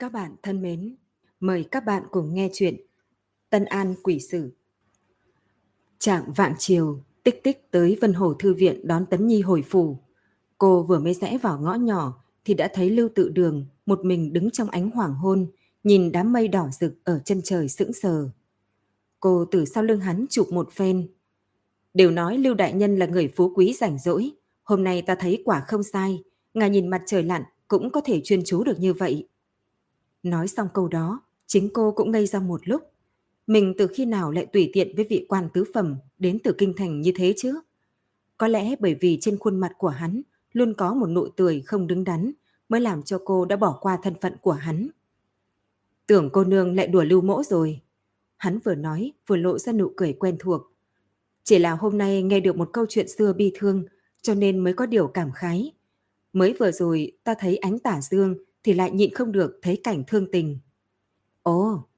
Các bạn thân mến, mời các bạn cùng nghe chuyện Tân An Quỷ Sử. Trạng vạn chiều, tích tích tới Vân Hồ Thư Viện đón Tấn Nhi hồi phủ. Cô vừa mới rẽ vào ngõ nhỏ thì đã thấy Lưu Tự Đường một mình đứng trong ánh hoàng hôn, nhìn đám mây đỏ rực ở chân trời sững sờ. Cô từ sau lưng hắn chụp một phen. Đều nói Lưu Đại Nhân là người phú quý rảnh rỗi. Hôm nay ta thấy quả không sai. Ngài nhìn mặt trời lặn cũng có thể chuyên chú được như vậy. Nói xong câu đó, chính cô cũng ngây ra một lúc. Mình từ khi nào lại tùy tiện với vị quan tứ phẩm đến từ kinh thành như thế chứ? Có lẽ bởi vì trên khuôn mặt của hắn luôn có một nụ cười không đứng đắn mới làm cho cô đã bỏ qua thân phận của hắn. Tưởng cô nương lại đùa lưu mỗ rồi. Hắn vừa nói vừa lộ ra nụ cười quen thuộc. Chỉ là hôm nay nghe được một câu chuyện xưa bi thương cho nên mới có điều cảm khái. Mới vừa rồi ta thấy ánh tả dương thì lại nhịn không được thấy cảnh thương tình. Ồ,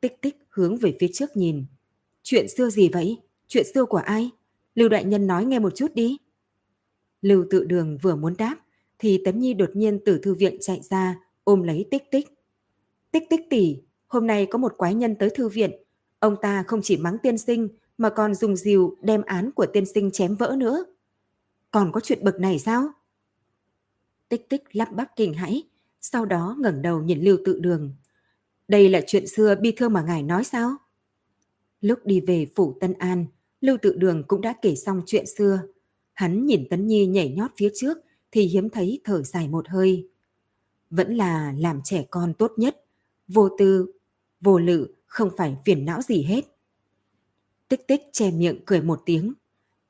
tích tích hướng về phía trước nhìn. Chuyện xưa gì vậy? Chuyện xưa của ai? Lưu đại nhân nói nghe một chút đi. Lưu tự đường vừa muốn đáp, thì Tấn Nhi đột nhiên từ thư viện chạy ra, ôm lấy tích tích. Tích tích tỷ, hôm nay có một quái nhân tới thư viện. Ông ta không chỉ mắng tiên sinh, mà còn dùng dìu đem án của tiên sinh chém vỡ nữa. Còn có chuyện bực này sao? Tích tích lắp bắp kinh hãi, sau đó ngẩng đầu nhìn Lưu Tự Đường. Đây là chuyện xưa bi thương mà ngài nói sao? Lúc đi về phủ Tân An, Lưu Tự Đường cũng đã kể xong chuyện xưa. Hắn nhìn Tấn Nhi nhảy nhót phía trước thì hiếm thấy thở dài một hơi. Vẫn là làm trẻ con tốt nhất, vô tư, vô lự, không phải phiền não gì hết. Tích tích che miệng cười một tiếng.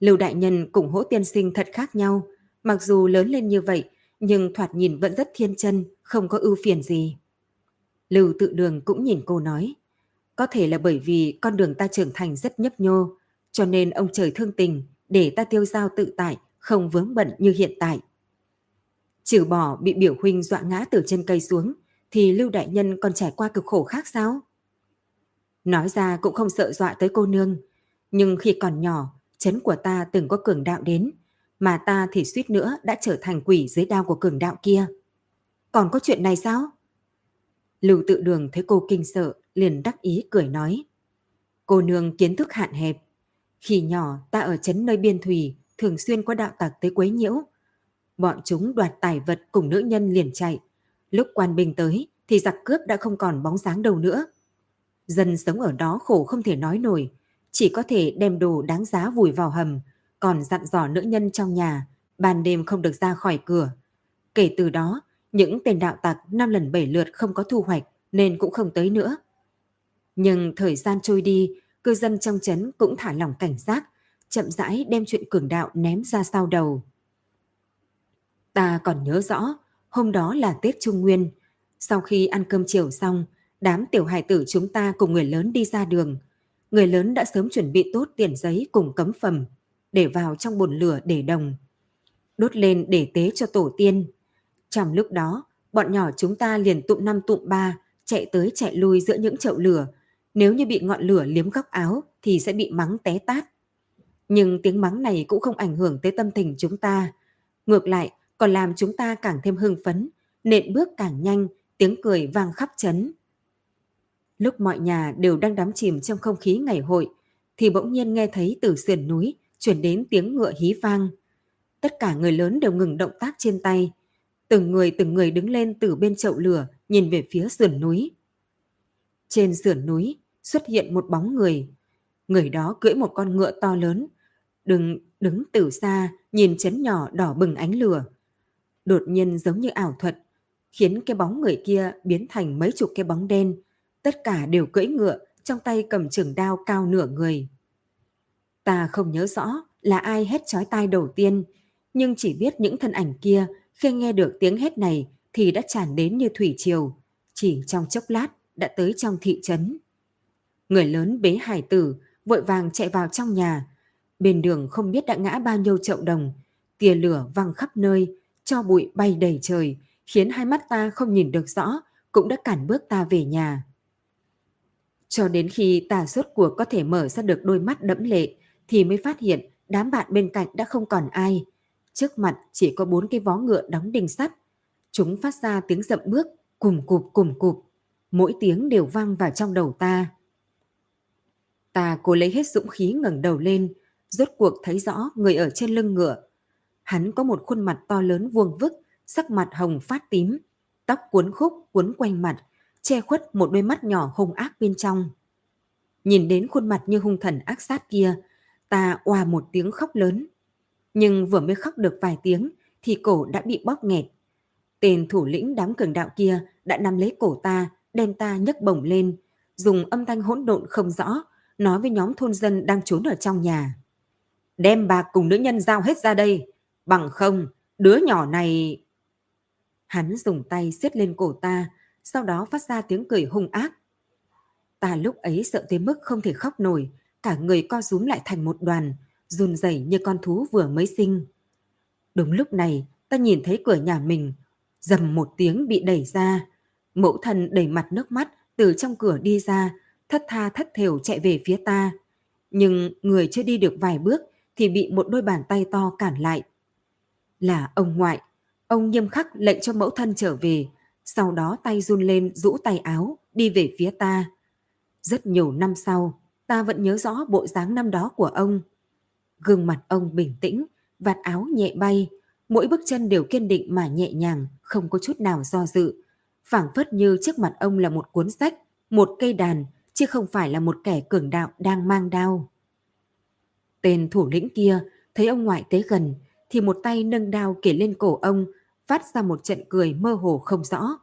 Lưu Đại Nhân cùng hỗ tiên sinh thật khác nhau, mặc dù lớn lên như vậy nhưng thoạt nhìn vẫn rất thiên chân, không có ưu phiền gì. Lưu tự đường cũng nhìn cô nói, có thể là bởi vì con đường ta trưởng thành rất nhấp nhô, cho nên ông trời thương tình để ta tiêu giao tự tại, không vướng bận như hiện tại. Trừ bỏ bị biểu huynh dọa ngã từ trên cây xuống, thì Lưu Đại Nhân còn trải qua cực khổ khác sao? Nói ra cũng không sợ dọa tới cô nương, nhưng khi còn nhỏ, chấn của ta từng có cường đạo đến, mà ta thì suýt nữa đã trở thành quỷ dưới đao của cường đạo kia. Còn có chuyện này sao? Lưu tự đường thấy cô kinh sợ, liền đắc ý cười nói. Cô nương kiến thức hạn hẹp. Khi nhỏ ta ở chấn nơi biên thủy, thường xuyên có đạo tặc tới quấy nhiễu. Bọn chúng đoạt tài vật cùng nữ nhân liền chạy. Lúc quan binh tới thì giặc cướp đã không còn bóng dáng đâu nữa. Dân sống ở đó khổ không thể nói nổi, chỉ có thể đem đồ đáng giá vùi vào hầm, còn dặn dò nữ nhân trong nhà, ban đêm không được ra khỏi cửa. Kể từ đó, những tên đạo tặc năm lần bảy lượt không có thu hoạch nên cũng không tới nữa. Nhưng thời gian trôi đi, cư dân trong trấn cũng thả lỏng cảnh giác, chậm rãi đem chuyện cường đạo ném ra sau đầu. Ta còn nhớ rõ, hôm đó là Tết Trung Nguyên. Sau khi ăn cơm chiều xong, đám tiểu hài tử chúng ta cùng người lớn đi ra đường. Người lớn đã sớm chuẩn bị tốt tiền giấy cùng cấm phẩm để vào trong bồn lửa để đồng. Đốt lên để tế cho tổ tiên. Trong lúc đó, bọn nhỏ chúng ta liền tụm năm tụm ba, chạy tới chạy lui giữa những chậu lửa. Nếu như bị ngọn lửa liếm góc áo thì sẽ bị mắng té tát. Nhưng tiếng mắng này cũng không ảnh hưởng tới tâm tình chúng ta. Ngược lại, còn làm chúng ta càng thêm hưng phấn, nện bước càng nhanh, tiếng cười vang khắp chấn. Lúc mọi nhà đều đang đắm chìm trong không khí ngày hội, thì bỗng nhiên nghe thấy từ sườn núi chuyển đến tiếng ngựa hí vang. Tất cả người lớn đều ngừng động tác trên tay. Từng người từng người đứng lên từ bên chậu lửa, nhìn về phía sườn núi. Trên sườn núi xuất hiện một bóng người. Người đó cưỡi một con ngựa to lớn, đừng đứng từ xa nhìn chấn nhỏ đỏ bừng ánh lửa. Đột nhiên giống như ảo thuật, khiến cái bóng người kia biến thành mấy chục cái bóng đen. Tất cả đều cưỡi ngựa, trong tay cầm trường đao cao nửa người. Ta không nhớ rõ là ai hét chói tai đầu tiên, nhưng chỉ biết những thân ảnh kia khi nghe được tiếng hét này thì đã tràn đến như thủy triều, chỉ trong chốc lát đã tới trong thị trấn. Người lớn bế hải tử, vội vàng chạy vào trong nhà. Bên đường không biết đã ngã bao nhiêu chậu đồng, tia lửa văng khắp nơi, cho bụi bay đầy trời, khiến hai mắt ta không nhìn được rõ, cũng đã cản bước ta về nhà. Cho đến khi ta rốt cuộc có thể mở ra được đôi mắt đẫm lệ, thì mới phát hiện đám bạn bên cạnh đã không còn ai. Trước mặt chỉ có bốn cái vó ngựa đóng đinh sắt. Chúng phát ra tiếng dậm bước, Cùm cụp cùm cụp, mỗi tiếng đều vang vào trong đầu ta. Ta cố lấy hết dũng khí ngẩng đầu lên, rốt cuộc thấy rõ người ở trên lưng ngựa. Hắn có một khuôn mặt to lớn vuông vức, sắc mặt hồng phát tím, tóc cuốn khúc cuốn quanh mặt, che khuất một đôi mắt nhỏ hung ác bên trong. Nhìn đến khuôn mặt như hung thần ác sát kia, ta oà một tiếng khóc lớn. Nhưng vừa mới khóc được vài tiếng thì cổ đã bị bóp nghẹt. Tên thủ lĩnh đám cường đạo kia đã nắm lấy cổ ta, đem ta nhấc bổng lên, dùng âm thanh hỗn độn không rõ, nói với nhóm thôn dân đang trốn ở trong nhà. Đem bạc cùng nữ nhân giao hết ra đây, bằng không, đứa nhỏ này... Hắn dùng tay siết lên cổ ta, sau đó phát ra tiếng cười hung ác. Ta lúc ấy sợ tới mức không thể khóc nổi, cả người co rúm lại thành một đoàn, run rẩy như con thú vừa mới sinh. Đúng lúc này, ta nhìn thấy cửa nhà mình, dầm một tiếng bị đẩy ra. Mẫu thân đẩy mặt nước mắt từ trong cửa đi ra, thất tha thất thểu chạy về phía ta. Nhưng người chưa đi được vài bước thì bị một đôi bàn tay to cản lại. Là ông ngoại, ông nghiêm khắc lệnh cho mẫu thân trở về, sau đó tay run lên rũ tay áo, đi về phía ta. Rất nhiều năm sau, ta vẫn nhớ rõ bộ dáng năm đó của ông. Gương mặt ông bình tĩnh, vạt áo nhẹ bay, mỗi bước chân đều kiên định mà nhẹ nhàng, không có chút nào do dự. phảng phất như trước mặt ông là một cuốn sách, một cây đàn, chứ không phải là một kẻ cường đạo đang mang đao. Tên thủ lĩnh kia thấy ông ngoại tới gần thì một tay nâng đao kể lên cổ ông, phát ra một trận cười mơ hồ không rõ.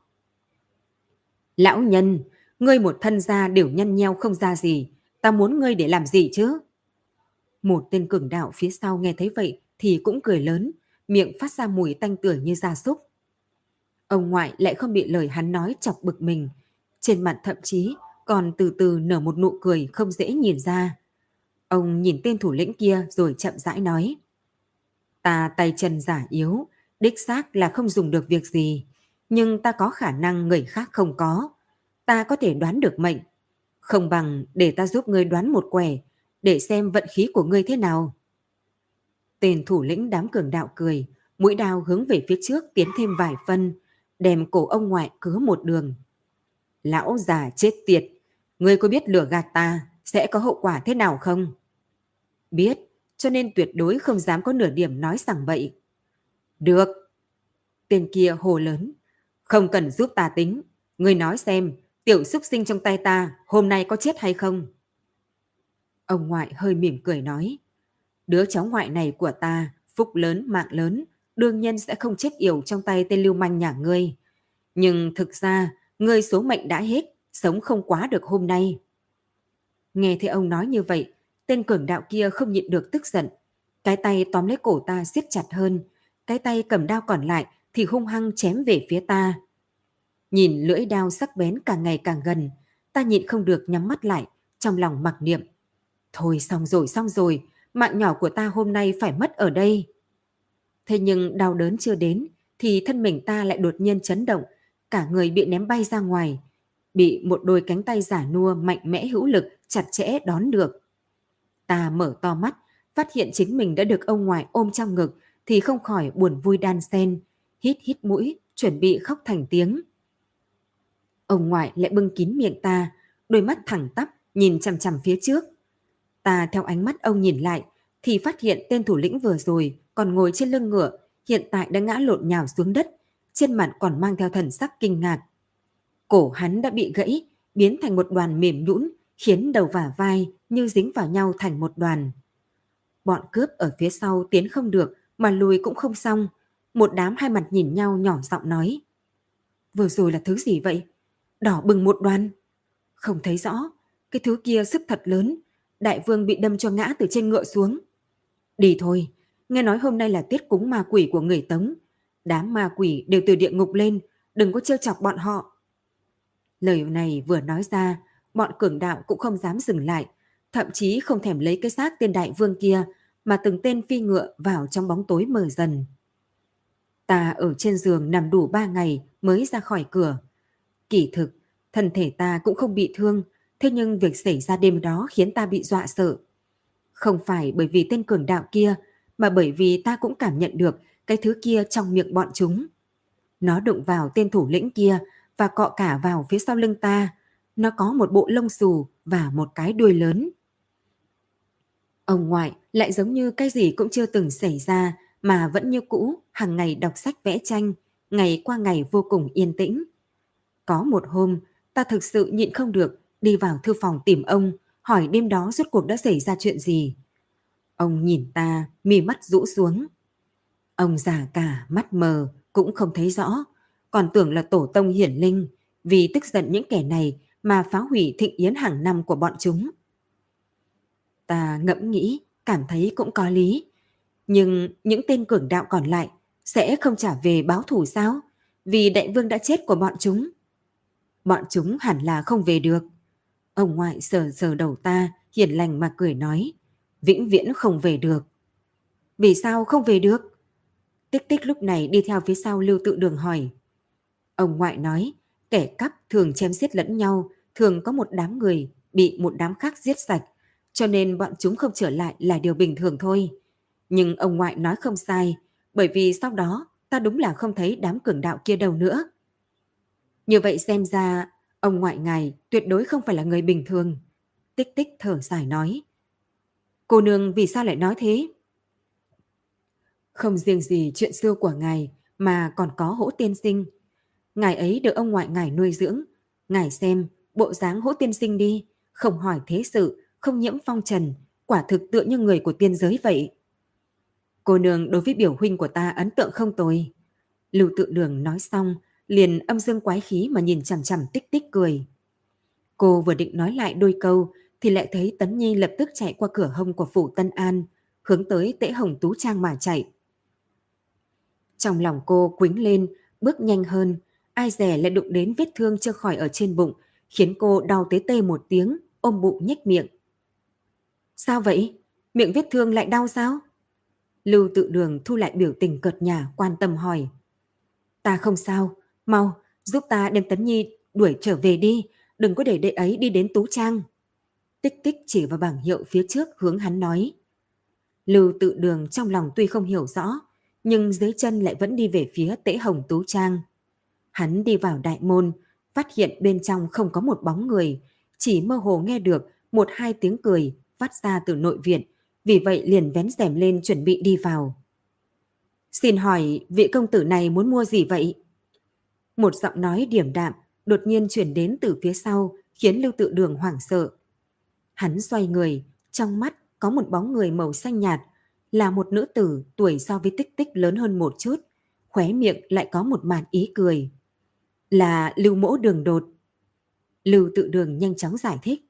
Lão nhân, ngươi một thân gia đều nhăn nheo không ra gì, ta muốn ngươi để làm gì chứ? Một tên cường đạo phía sau nghe thấy vậy thì cũng cười lớn, miệng phát ra mùi tanh tưởi như gia súc. Ông ngoại lại không bị lời hắn nói chọc bực mình, trên mặt thậm chí còn từ từ nở một nụ cười không dễ nhìn ra. Ông nhìn tên thủ lĩnh kia rồi chậm rãi nói. Ta tay chân giả yếu, đích xác là không dùng được việc gì, nhưng ta có khả năng người khác không có. Ta có thể đoán được mệnh. Không bằng để ta giúp ngươi đoán một quẻ, để xem vận khí của ngươi thế nào. Tên thủ lĩnh đám cường đạo cười, mũi đao hướng về phía trước tiến thêm vài phân, đem cổ ông ngoại cứa một đường. Lão già chết tiệt, ngươi có biết lửa gạt ta sẽ có hậu quả thế nào không? Biết, cho nên tuyệt đối không dám có nửa điểm nói sảng bậy. Được. Tên kia hồ lớn. Không cần giúp ta tính. Ngươi nói xem, tiểu xúc sinh trong tay ta hôm nay có chết hay không? Ông ngoại hơi mỉm cười nói. Đứa cháu ngoại này của ta, phúc lớn, mạng lớn, đương nhiên sẽ không chết yểu trong tay tên lưu manh nhà ngươi. Nhưng thực ra, ngươi số mệnh đã hết, sống không quá được hôm nay. Nghe thấy ông nói như vậy, tên cường đạo kia không nhịn được tức giận. Cái tay tóm lấy cổ ta siết chặt hơn, cái tay cầm đao còn lại thì hung hăng chém về phía ta. Nhìn lưỡi đao sắc bén càng ngày càng gần, ta nhịn không được nhắm mắt lại, trong lòng mặc niệm. Thôi xong rồi xong rồi, mạng nhỏ của ta hôm nay phải mất ở đây. Thế nhưng đau đớn chưa đến, thì thân mình ta lại đột nhiên chấn động, cả người bị ném bay ra ngoài, bị một đôi cánh tay giả nua mạnh mẽ hữu lực chặt chẽ đón được. Ta mở to mắt, phát hiện chính mình đã được ông ngoại ôm trong ngực thì không khỏi buồn vui đan sen hít hít mũi, chuẩn bị khóc thành tiếng. Ông ngoại lại bưng kín miệng ta, đôi mắt thẳng tắp nhìn chằm chằm phía trước. Ta theo ánh mắt ông nhìn lại thì phát hiện tên thủ lĩnh vừa rồi còn ngồi trên lưng ngựa, hiện tại đã ngã lộn nhào xuống đất, trên mặt còn mang theo thần sắc kinh ngạc. Cổ hắn đã bị gãy, biến thành một đoàn mềm nhũn, khiến đầu và vai như dính vào nhau thành một đoàn. Bọn cướp ở phía sau tiến không được mà lùi cũng không xong. Một đám hai mặt nhìn nhau nhỏ giọng nói. Vừa rồi là thứ gì vậy? Đỏ bừng một đoàn. Không thấy rõ, cái thứ kia sức thật lớn. Đại vương bị đâm cho ngã từ trên ngựa xuống. Đi thôi, nghe nói hôm nay là tiết cúng ma quỷ của người Tống. Đám ma quỷ đều từ địa ngục lên, đừng có trêu chọc bọn họ. Lời này vừa nói ra, bọn cường đạo cũng không dám dừng lại, thậm chí không thèm lấy cái xác tên đại vương kia mà từng tên phi ngựa vào trong bóng tối mờ dần. Ta ở trên giường nằm đủ ba ngày mới ra khỏi cửa. Kỳ thực, thân thể ta cũng không bị thương, thế nhưng việc xảy ra đêm đó khiến ta bị dọa sợ. Không phải bởi vì tên cường đạo kia, mà bởi vì ta cũng cảm nhận được cái thứ kia trong miệng bọn chúng. Nó đụng vào tên thủ lĩnh kia và cọ cả vào phía sau lưng ta. Nó có một bộ lông xù và một cái đuôi lớn. Ông ngoại lại giống như cái gì cũng chưa từng xảy ra mà vẫn như cũ, hàng ngày đọc sách vẽ tranh, ngày qua ngày vô cùng yên tĩnh. Có một hôm, ta thực sự nhịn không được, đi vào thư phòng tìm ông, hỏi đêm đó rốt cuộc đã xảy ra chuyện gì. Ông nhìn ta, mi mắt rũ xuống. Ông già cả, mắt mờ, cũng không thấy rõ, còn tưởng là tổ tông hiển linh, vì tức giận những kẻ này mà phá hủy thịnh yến hàng năm của bọn chúng. Ta ngẫm nghĩ, cảm thấy cũng có lý. Nhưng những tên cường đạo còn lại sẽ không trả về báo thủ sao? Vì đại vương đã chết của bọn chúng. Bọn chúng hẳn là không về được. Ông ngoại sờ sờ đầu ta, hiền lành mà cười nói. Vĩnh viễn không về được. Vì sao không về được? Tích tích lúc này đi theo phía sau lưu tự đường hỏi. Ông ngoại nói, kẻ cắp thường chém giết lẫn nhau, thường có một đám người bị một đám khác giết sạch, cho nên bọn chúng không trở lại là điều bình thường thôi. Nhưng ông ngoại nói không sai, bởi vì sau đó ta đúng là không thấy đám cường đạo kia đâu nữa. Như vậy xem ra, ông ngoại ngài tuyệt đối không phải là người bình thường. Tích tích thở dài nói. Cô nương vì sao lại nói thế? Không riêng gì chuyện xưa của ngài mà còn có hỗ tiên sinh. Ngài ấy được ông ngoại ngài nuôi dưỡng. Ngài xem, bộ dáng hỗ tiên sinh đi, không hỏi thế sự, không nhiễm phong trần, quả thực tựa như người của tiên giới vậy. Cô nương đối với biểu huynh của ta ấn tượng không tồi. Lưu tự đường nói xong, liền âm dương quái khí mà nhìn chằm chằm tích tích cười. Cô vừa định nói lại đôi câu, thì lại thấy Tấn Nhi lập tức chạy qua cửa hông của phủ Tân An, hướng tới tễ hồng tú trang mà chạy. Trong lòng cô quính lên, bước nhanh hơn, ai dè lại đụng đến vết thương chưa khỏi ở trên bụng, khiến cô đau tế tê một tiếng, ôm bụng nhếch miệng. Sao vậy? Miệng vết thương lại đau sao? Lưu tự đường thu lại biểu tình cợt nhà quan tâm hỏi. Ta không sao, mau, giúp ta đem Tấn Nhi đuổi trở về đi, đừng có để đệ ấy đi đến Tú Trang. Tích tích chỉ vào bảng hiệu phía trước hướng hắn nói. Lưu tự đường trong lòng tuy không hiểu rõ, nhưng dưới chân lại vẫn đi về phía tễ hồng Tú Trang. Hắn đi vào đại môn, phát hiện bên trong không có một bóng người, chỉ mơ hồ nghe được một hai tiếng cười phát ra từ nội viện, vì vậy liền vén rèm lên chuẩn bị đi vào. Xin hỏi vị công tử này muốn mua gì vậy? Một giọng nói điểm đạm đột nhiên chuyển đến từ phía sau khiến Lưu Tự Đường hoảng sợ. Hắn xoay người, trong mắt có một bóng người màu xanh nhạt, là một nữ tử tuổi so với tích tích lớn hơn một chút, khóe miệng lại có một màn ý cười. Là Lưu Mỗ Đường Đột. Lưu Tự Đường nhanh chóng giải thích.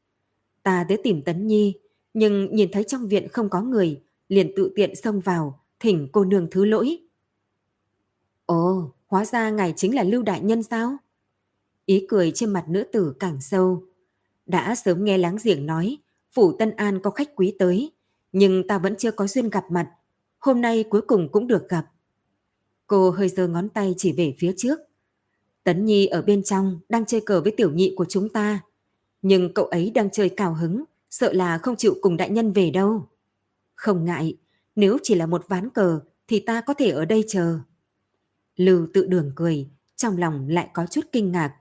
Ta tới tìm Tấn Nhi, nhưng nhìn thấy trong viện không có người, liền tự tiện xông vào, thỉnh cô nương thứ lỗi. Ồ, hóa ra ngài chính là Lưu Đại Nhân sao? Ý cười trên mặt nữ tử càng sâu. Đã sớm nghe láng giềng nói, phủ Tân An có khách quý tới, nhưng ta vẫn chưa có duyên gặp mặt. Hôm nay cuối cùng cũng được gặp. Cô hơi giơ ngón tay chỉ về phía trước. Tấn Nhi ở bên trong đang chơi cờ với tiểu nhị của chúng ta. Nhưng cậu ấy đang chơi cào hứng, sợ là không chịu cùng đại nhân về đâu. Không ngại, nếu chỉ là một ván cờ thì ta có thể ở đây chờ. Lưu tự đường cười, trong lòng lại có chút kinh ngạc.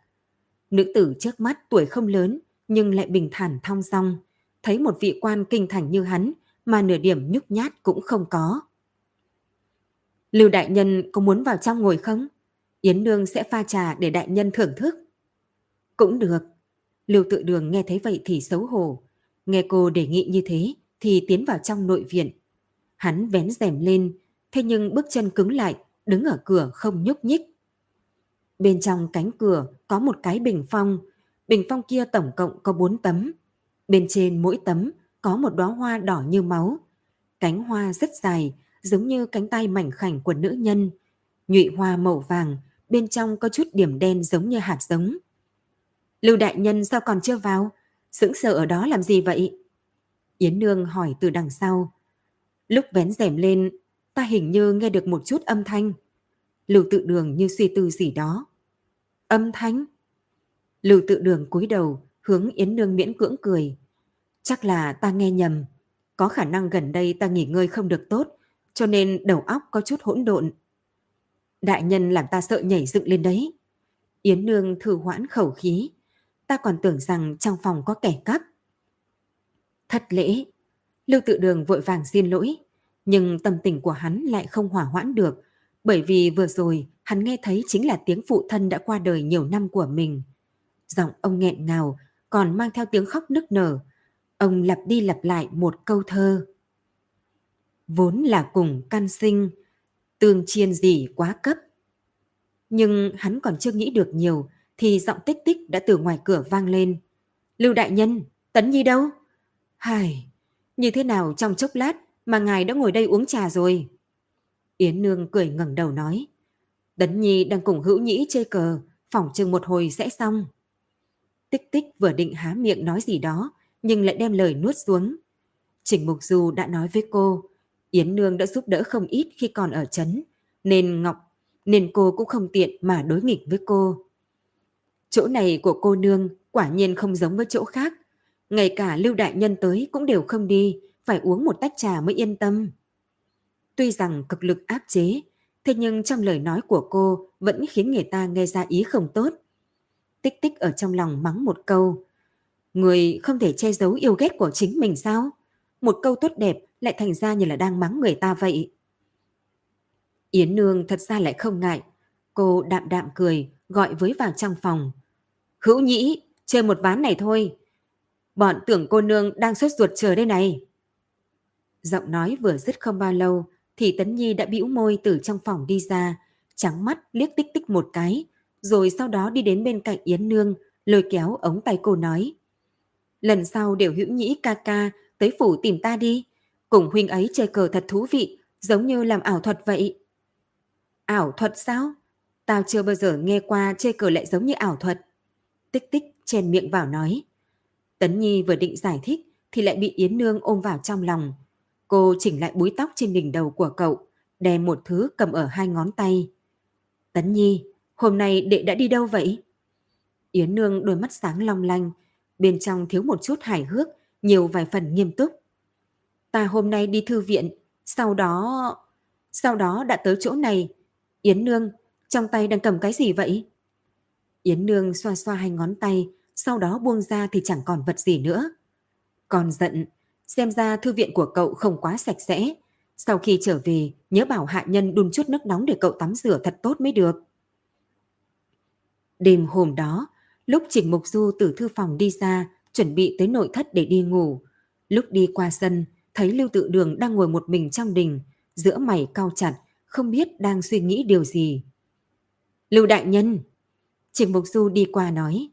Nữ tử trước mắt tuổi không lớn nhưng lại bình thản thong dong, thấy một vị quan kinh thành như hắn mà nửa điểm nhúc nhát cũng không có. Lưu đại nhân có muốn vào trong ngồi không? Yến Nương sẽ pha trà để đại nhân thưởng thức. Cũng được. Lưu tự đường nghe thấy vậy thì xấu hổ. Nghe cô đề nghị như thế thì tiến vào trong nội viện. Hắn vén rèm lên, thế nhưng bước chân cứng lại, đứng ở cửa không nhúc nhích. Bên trong cánh cửa có một cái bình phong. Bình phong kia tổng cộng có bốn tấm. Bên trên mỗi tấm có một đóa hoa đỏ như máu. Cánh hoa rất dài, giống như cánh tay mảnh khảnh của nữ nhân. Nhụy hoa màu vàng, bên trong có chút điểm đen giống như hạt giống. Lưu đại nhân sao còn chưa vào? Sững sờ ở đó làm gì vậy? Yến Nương hỏi từ đằng sau. Lúc vén rèm lên, ta hình như nghe được một chút âm thanh. Lưu tự đường như suy tư gì đó. Âm thanh? Lưu tự đường cúi đầu, hướng Yến Nương miễn cưỡng cười. Chắc là ta nghe nhầm. Có khả năng gần đây ta nghỉ ngơi không được tốt, cho nên đầu óc có chút hỗn độn. Đại nhân làm ta sợ nhảy dựng lên đấy. Yến Nương thư hoãn khẩu khí. Ta còn tưởng rằng trong phòng có kẻ cắp. Thật lễ. Lưu tự đường vội vàng xin lỗi. Nhưng tâm tình của hắn lại không hỏa hoãn được. Bởi vì vừa rồi hắn nghe thấy chính là tiếng phụ thân đã qua đời nhiều năm của mình. Giọng ông nghẹn ngào, còn mang theo tiếng khóc nức nở. Ông lặp đi lặp lại một câu thơ. Vốn là cùng căn sinh, tương chiên gì quá cấp. Nhưng hắn còn chưa nghĩ được nhiều, thì giọng tích tích đã từ ngoài cửa vang lên. Lưu đại nhân, Tấn Nhi đâu? Hài, như thế nào trong chốc lát mà ngài đã ngồi đây uống trà rồi? Yến Nương cười ngẩng đầu nói. Tấn Nhi đang cùng hữu nhĩ chơi cờ, phỏng chừng một hồi sẽ xong. Tích tích vừa định há miệng nói gì đó, nhưng lại đem lời nuốt xuống. Trình Mục Du đã nói với cô, Yến Nương đã giúp đỡ không ít khi còn ở chấn, nên Ngọc, nên cô cũng không tiện mà đối nghịch với cô. Chỗ này của cô nương quả nhiên không giống với chỗ khác. Ngay cả Lưu Đại Nhân tới cũng đều không đi, phải uống một tách trà mới yên tâm. Tuy rằng cực lực áp chế, thế nhưng trong lời nói của cô vẫn khiến người ta nghe ra ý không tốt. Tích tích ở trong lòng mắng một câu. Người không thể che giấu yêu ghét của chính mình sao? Một câu tốt đẹp lại thành ra như là đang mắng người ta vậy. Yến Nương thật ra lại không ngại. Cô đạm đạm cười, gọi với vào trong phòng. Hữu nhĩ, chơi một ván này thôi. Bọn tưởng cô nương đang sốt ruột chờ đây này. Giọng nói vừa dứt không bao lâu, thì Tấn Nhi đã bĩu môi từ trong phòng đi ra, trắng mắt liếc tích tích một cái, rồi sau đó đi đến bên cạnh Yến Nương, lôi kéo ống tay cô nói. Lần sau đều hữu nhĩ ca ca tới phủ tìm ta đi, cùng huynh ấy chơi cờ thật thú vị, giống như làm ảo thuật vậy. Ảo thuật sao? Tao chưa bao giờ nghe qua chơi cờ lại giống như ảo thuật. Tích tích chen miệng vào nói. Tấn Nhi vừa định giải thích thì lại bị Yến Nương ôm vào trong lòng. Cô chỉnh lại búi tóc trên đỉnh đầu của cậu, đem một thứ cầm ở hai ngón tay. Tấn Nhi, hôm nay đệ đã đi đâu vậy? Yến Nương đôi mắt sáng long lanh, bên trong thiếu một chút hài hước, nhiều vài phần nghiêm túc. Ta hôm nay đi thư viện, sau đó... Sau đó đã tới chỗ này. Yến Nương, trong tay đang cầm cái gì vậy? Yến Nương xoa xoa hai ngón tay, sau đó buông ra thì chẳng còn vật gì nữa. Còn giận, xem ra thư viện của cậu không quá sạch sẽ. Sau khi trở về, nhớ bảo hạ nhân đun chút nước nóng để cậu tắm rửa thật tốt mới được. Đêm hôm đó, lúc Trình Mục Du từ thư phòng đi ra, chuẩn bị tới nội thất để đi ngủ. Lúc đi qua sân, thấy Lưu Tự Đường đang ngồi một mình trong đình, giữa mày cau chặt, không biết đang suy nghĩ điều gì. Lưu Đại Nhân! Trình Mục Du đi qua nói,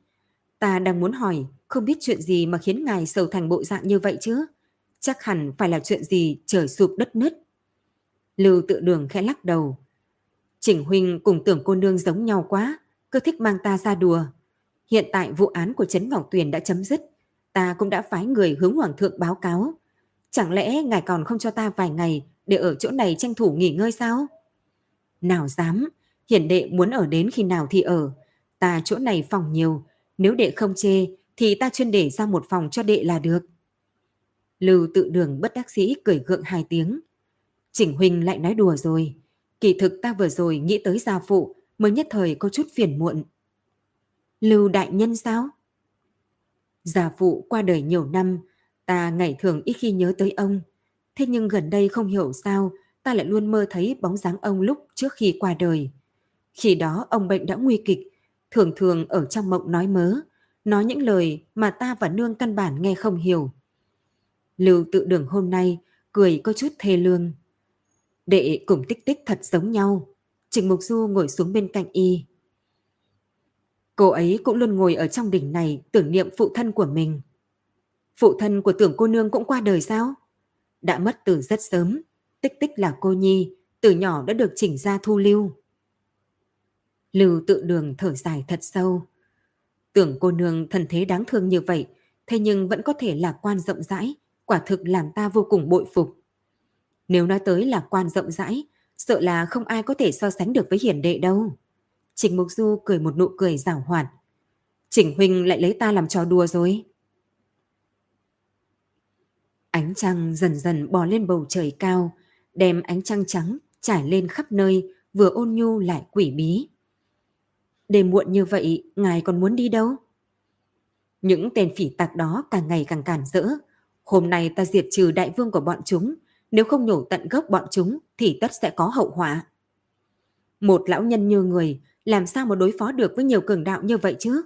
ta đang muốn hỏi, không biết chuyện gì mà khiến ngài sầu thành bộ dạng như vậy chứ? Chắc hẳn phải là chuyện gì trời sụp đất nứt. Lưu tự đường khẽ lắc đầu. Trình Huynh cùng tưởng cô nương giống nhau quá, cứ thích mang ta ra đùa. Hiện tại vụ án của Trấn Ngọc Tuyền đã chấm dứt, ta cũng đã phái người hướng Hoàng thượng báo cáo. Chẳng lẽ ngài còn không cho ta vài ngày để ở chỗ này tranh thủ nghỉ ngơi sao? Nào dám, hiển đệ muốn ở đến khi nào thì ở. Ta chỗ này phòng nhiều, nếu đệ không chê thì ta chuyên để ra một phòng cho đệ là được. Lưu tự đường bất đắc sĩ cười gượng hai tiếng. Chỉnh Huỳnh lại nói đùa rồi. Kỳ thực ta vừa rồi nghĩ tới gia phụ mới nhất thời có chút phiền muộn. Lưu đại nhân sao? Gia phụ qua đời nhiều năm, ta ngày thường ít khi nhớ tới ông. Thế nhưng gần đây không hiểu sao, ta lại luôn mơ thấy bóng dáng ông lúc trước khi qua đời. Khi đó ông bệnh đã nguy kịch, thường thường ở trong mộng nói mớ, nói những lời mà ta và nương căn bản nghe không hiểu. Lưu tự đường hôm nay cười có chút thê lương. Đệ cùng tích tích thật giống nhau. Trình Mục Du ngồi xuống bên cạnh y. Cô ấy cũng luôn ngồi ở trong đỉnh này tưởng niệm phụ thân của mình. Phụ thân của tưởng cô nương cũng qua đời sao? Đã mất từ rất sớm. Tích tích là cô nhi, từ nhỏ đã được chỉnh ra thu lưu. Lưu tự đường thở dài thật sâu. Tưởng cô nương thần thế đáng thương như vậy, thế nhưng vẫn có thể lạc quan rộng rãi, quả thực làm ta vô cùng bội phục. Nếu nói tới là quan rộng rãi, sợ là không ai có thể so sánh được với hiển đệ đâu. Trình Mục Du cười một nụ cười rào hoạt. Trình Huynh lại lấy ta làm trò đùa rồi. Ánh trăng dần dần bò lên bầu trời cao, đem ánh trăng trắng trải lên khắp nơi, vừa ôn nhu lại quỷ bí. đêm muộn như vậy, ngài còn muốn đi đâu? Những tên phỉ tạc đó càng ngày càng cản rỡ. Hôm nay ta diệt trừ đại vương của bọn chúng, nếu không nhổ tận gốc bọn chúng thì tất sẽ có hậu họa. Một lão nhân như người, làm sao mà đối phó được với nhiều cường đạo như vậy chứ?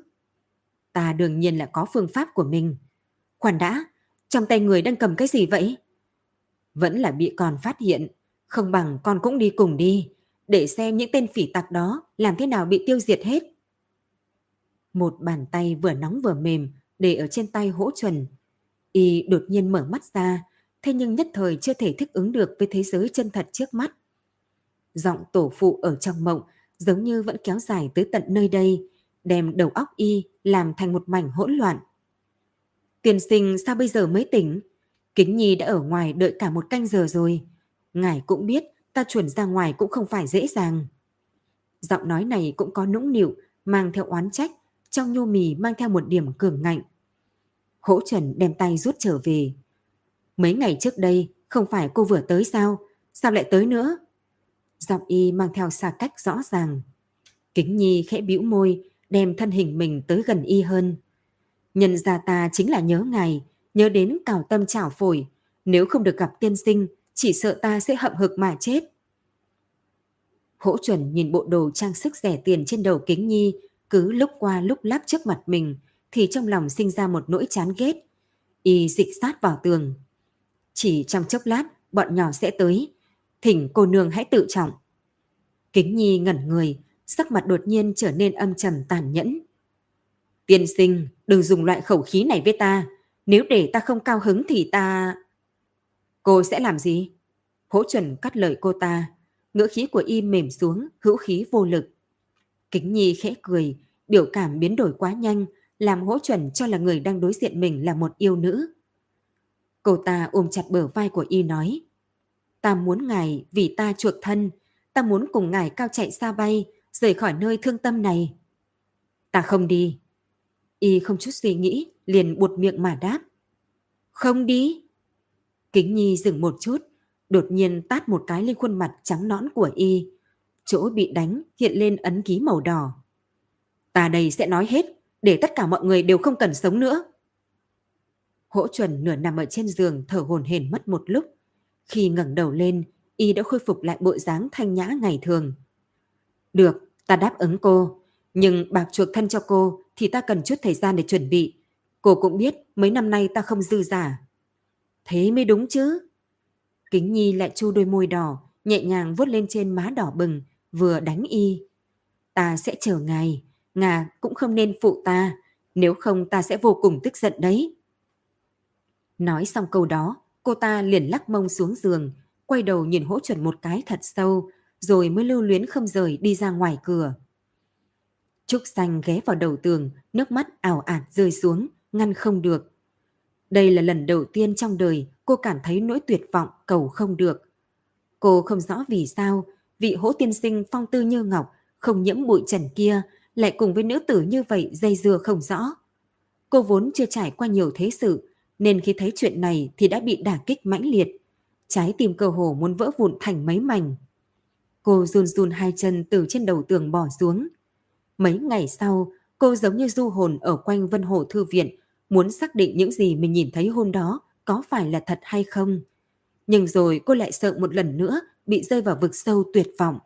Ta đương nhiên là có phương pháp của mình. Khoan đã, trong tay người đang cầm cái gì vậy? Vẫn là bị con phát hiện, không bằng con cũng đi cùng đi, để xem những tên phỉ tặc đó làm thế nào bị tiêu diệt hết. Một bàn tay vừa nóng vừa mềm để ở trên tay hỗ chuẩn. Y đột nhiên mở mắt ra, thế nhưng nhất thời chưa thể thích ứng được với thế giới chân thật trước mắt. Giọng tổ phụ ở trong mộng giống như vẫn kéo dài tới tận nơi đây, đem đầu óc y làm thành một mảnh hỗn loạn. Tiền sinh sao bây giờ mới tỉnh? Kính Nhi đã ở ngoài đợi cả một canh giờ rồi. Ngài cũng biết ta chuẩn ra ngoài cũng không phải dễ dàng. Giọng nói này cũng có nũng nịu, mang theo oán trách, trong nhô mì mang theo một điểm cường ngạnh. Hỗ Trần đem tay rút trở về. Mấy ngày trước đây, không phải cô vừa tới sao? Sao lại tới nữa? Giọng y mang theo xa cách rõ ràng. Kính Nhi khẽ bĩu môi, đem thân hình mình tới gần y hơn. Nhân ra ta chính là nhớ ngài, nhớ đến cào tâm trảo phổi. Nếu không được gặp tiên sinh, chỉ sợ ta sẽ hậm hực mà chết. Hỗ chuẩn nhìn bộ đồ trang sức rẻ tiền trên đầu kính nhi, cứ lúc qua lúc lắc trước mặt mình, thì trong lòng sinh ra một nỗi chán ghét. Y dịch sát vào tường. Chỉ trong chốc lát, bọn nhỏ sẽ tới. Thỉnh cô nương hãy tự trọng. Kính nhi ngẩn người, sắc mặt đột nhiên trở nên âm trầm tàn nhẫn. Tiên sinh, đừng dùng loại khẩu khí này với ta. Nếu để ta không cao hứng thì ta... Cô sẽ làm gì? Hỗ chuẩn cắt lời cô ta. Ngữ khí của y mềm xuống, hữu khí vô lực. Kính nhi khẽ cười, biểu cảm biến đổi quá nhanh, làm hỗ chuẩn cho là người đang đối diện mình là một yêu nữ. Cô ta ôm chặt bờ vai của y nói, ta muốn ngài vì ta chuộc thân, ta muốn cùng ngài cao chạy xa bay, rời khỏi nơi thương tâm này. Ta không đi. Y không chút suy nghĩ, liền buột miệng mà đáp. Không đi. Kính Nhi dừng một chút, đột nhiên tát một cái lên khuôn mặt trắng nõn của Y. Chỗ bị đánh hiện lên ấn ký màu đỏ. Ta đây sẽ nói hết, để tất cả mọi người đều không cần sống nữa. Hỗ chuẩn nửa nằm ở trên giường thở hồn hển mất một lúc. Khi ngẩng đầu lên, Y đã khôi phục lại bộ dáng thanh nhã ngày thường. Được, ta đáp ứng cô. Nhưng bạc chuộc thân cho cô thì ta cần chút thời gian để chuẩn bị. Cô cũng biết mấy năm nay ta không dư giả. Thế mới đúng chứ. Kính Nhi lại chu đôi môi đỏ, nhẹ nhàng vuốt lên trên má đỏ bừng, vừa đánh y. Ta sẽ chờ ngày ngà cũng không nên phụ ta, nếu không ta sẽ vô cùng tức giận đấy. Nói xong câu đó, cô ta liền lắc mông xuống giường, quay đầu nhìn hỗ chuẩn một cái thật sâu, rồi mới lưu luyến không rời đi ra ngoài cửa. Trúc xanh ghé vào đầu tường, nước mắt ảo ạt rơi xuống, ngăn không được. Đây là lần đầu tiên trong đời cô cảm thấy nỗi tuyệt vọng cầu không được. Cô không rõ vì sao vị hỗ tiên sinh phong tư như ngọc không nhiễm bụi trần kia lại cùng với nữ tử như vậy dây dưa không rõ. Cô vốn chưa trải qua nhiều thế sự nên khi thấy chuyện này thì đã bị đả kích mãnh liệt. Trái tim cơ hồ muốn vỡ vụn thành mấy mảnh. Cô run run hai chân từ trên đầu tường bỏ xuống. Mấy ngày sau, cô giống như du hồn ở quanh Vân Hồ Thư Viện muốn xác định những gì mình nhìn thấy hôm đó có phải là thật hay không. Nhưng rồi cô lại sợ một lần nữa bị rơi vào vực sâu tuyệt vọng.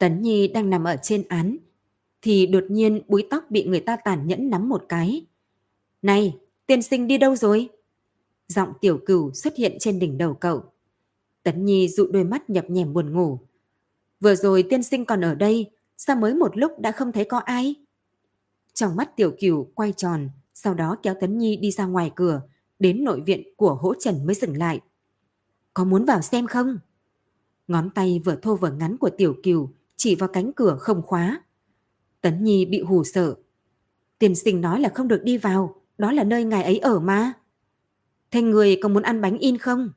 Tấn Nhi đang nằm ở trên án, thì đột nhiên búi tóc bị người ta tàn nhẫn nắm một cái. Này, tiên sinh đi đâu rồi? Giọng tiểu cửu xuất hiện trên đỉnh đầu cậu. Tấn Nhi dụ đôi mắt nhập nhèm buồn ngủ. Vừa rồi tiên sinh còn ở đây, sao mới một lúc đã không thấy có ai? Trong mắt tiểu cửu quay tròn, sau đó kéo Tấn Nhi đi ra ngoài cửa, đến nội viện của hỗ trần mới dừng lại. Có muốn vào xem không? Ngón tay vừa thô vừa ngắn của tiểu cửu chỉ vào cánh cửa không khóa. Tấn Nhi bị hù sợ. Tiền sinh nói là không được đi vào, đó là nơi ngài ấy ở mà. Thế người có muốn ăn bánh in không?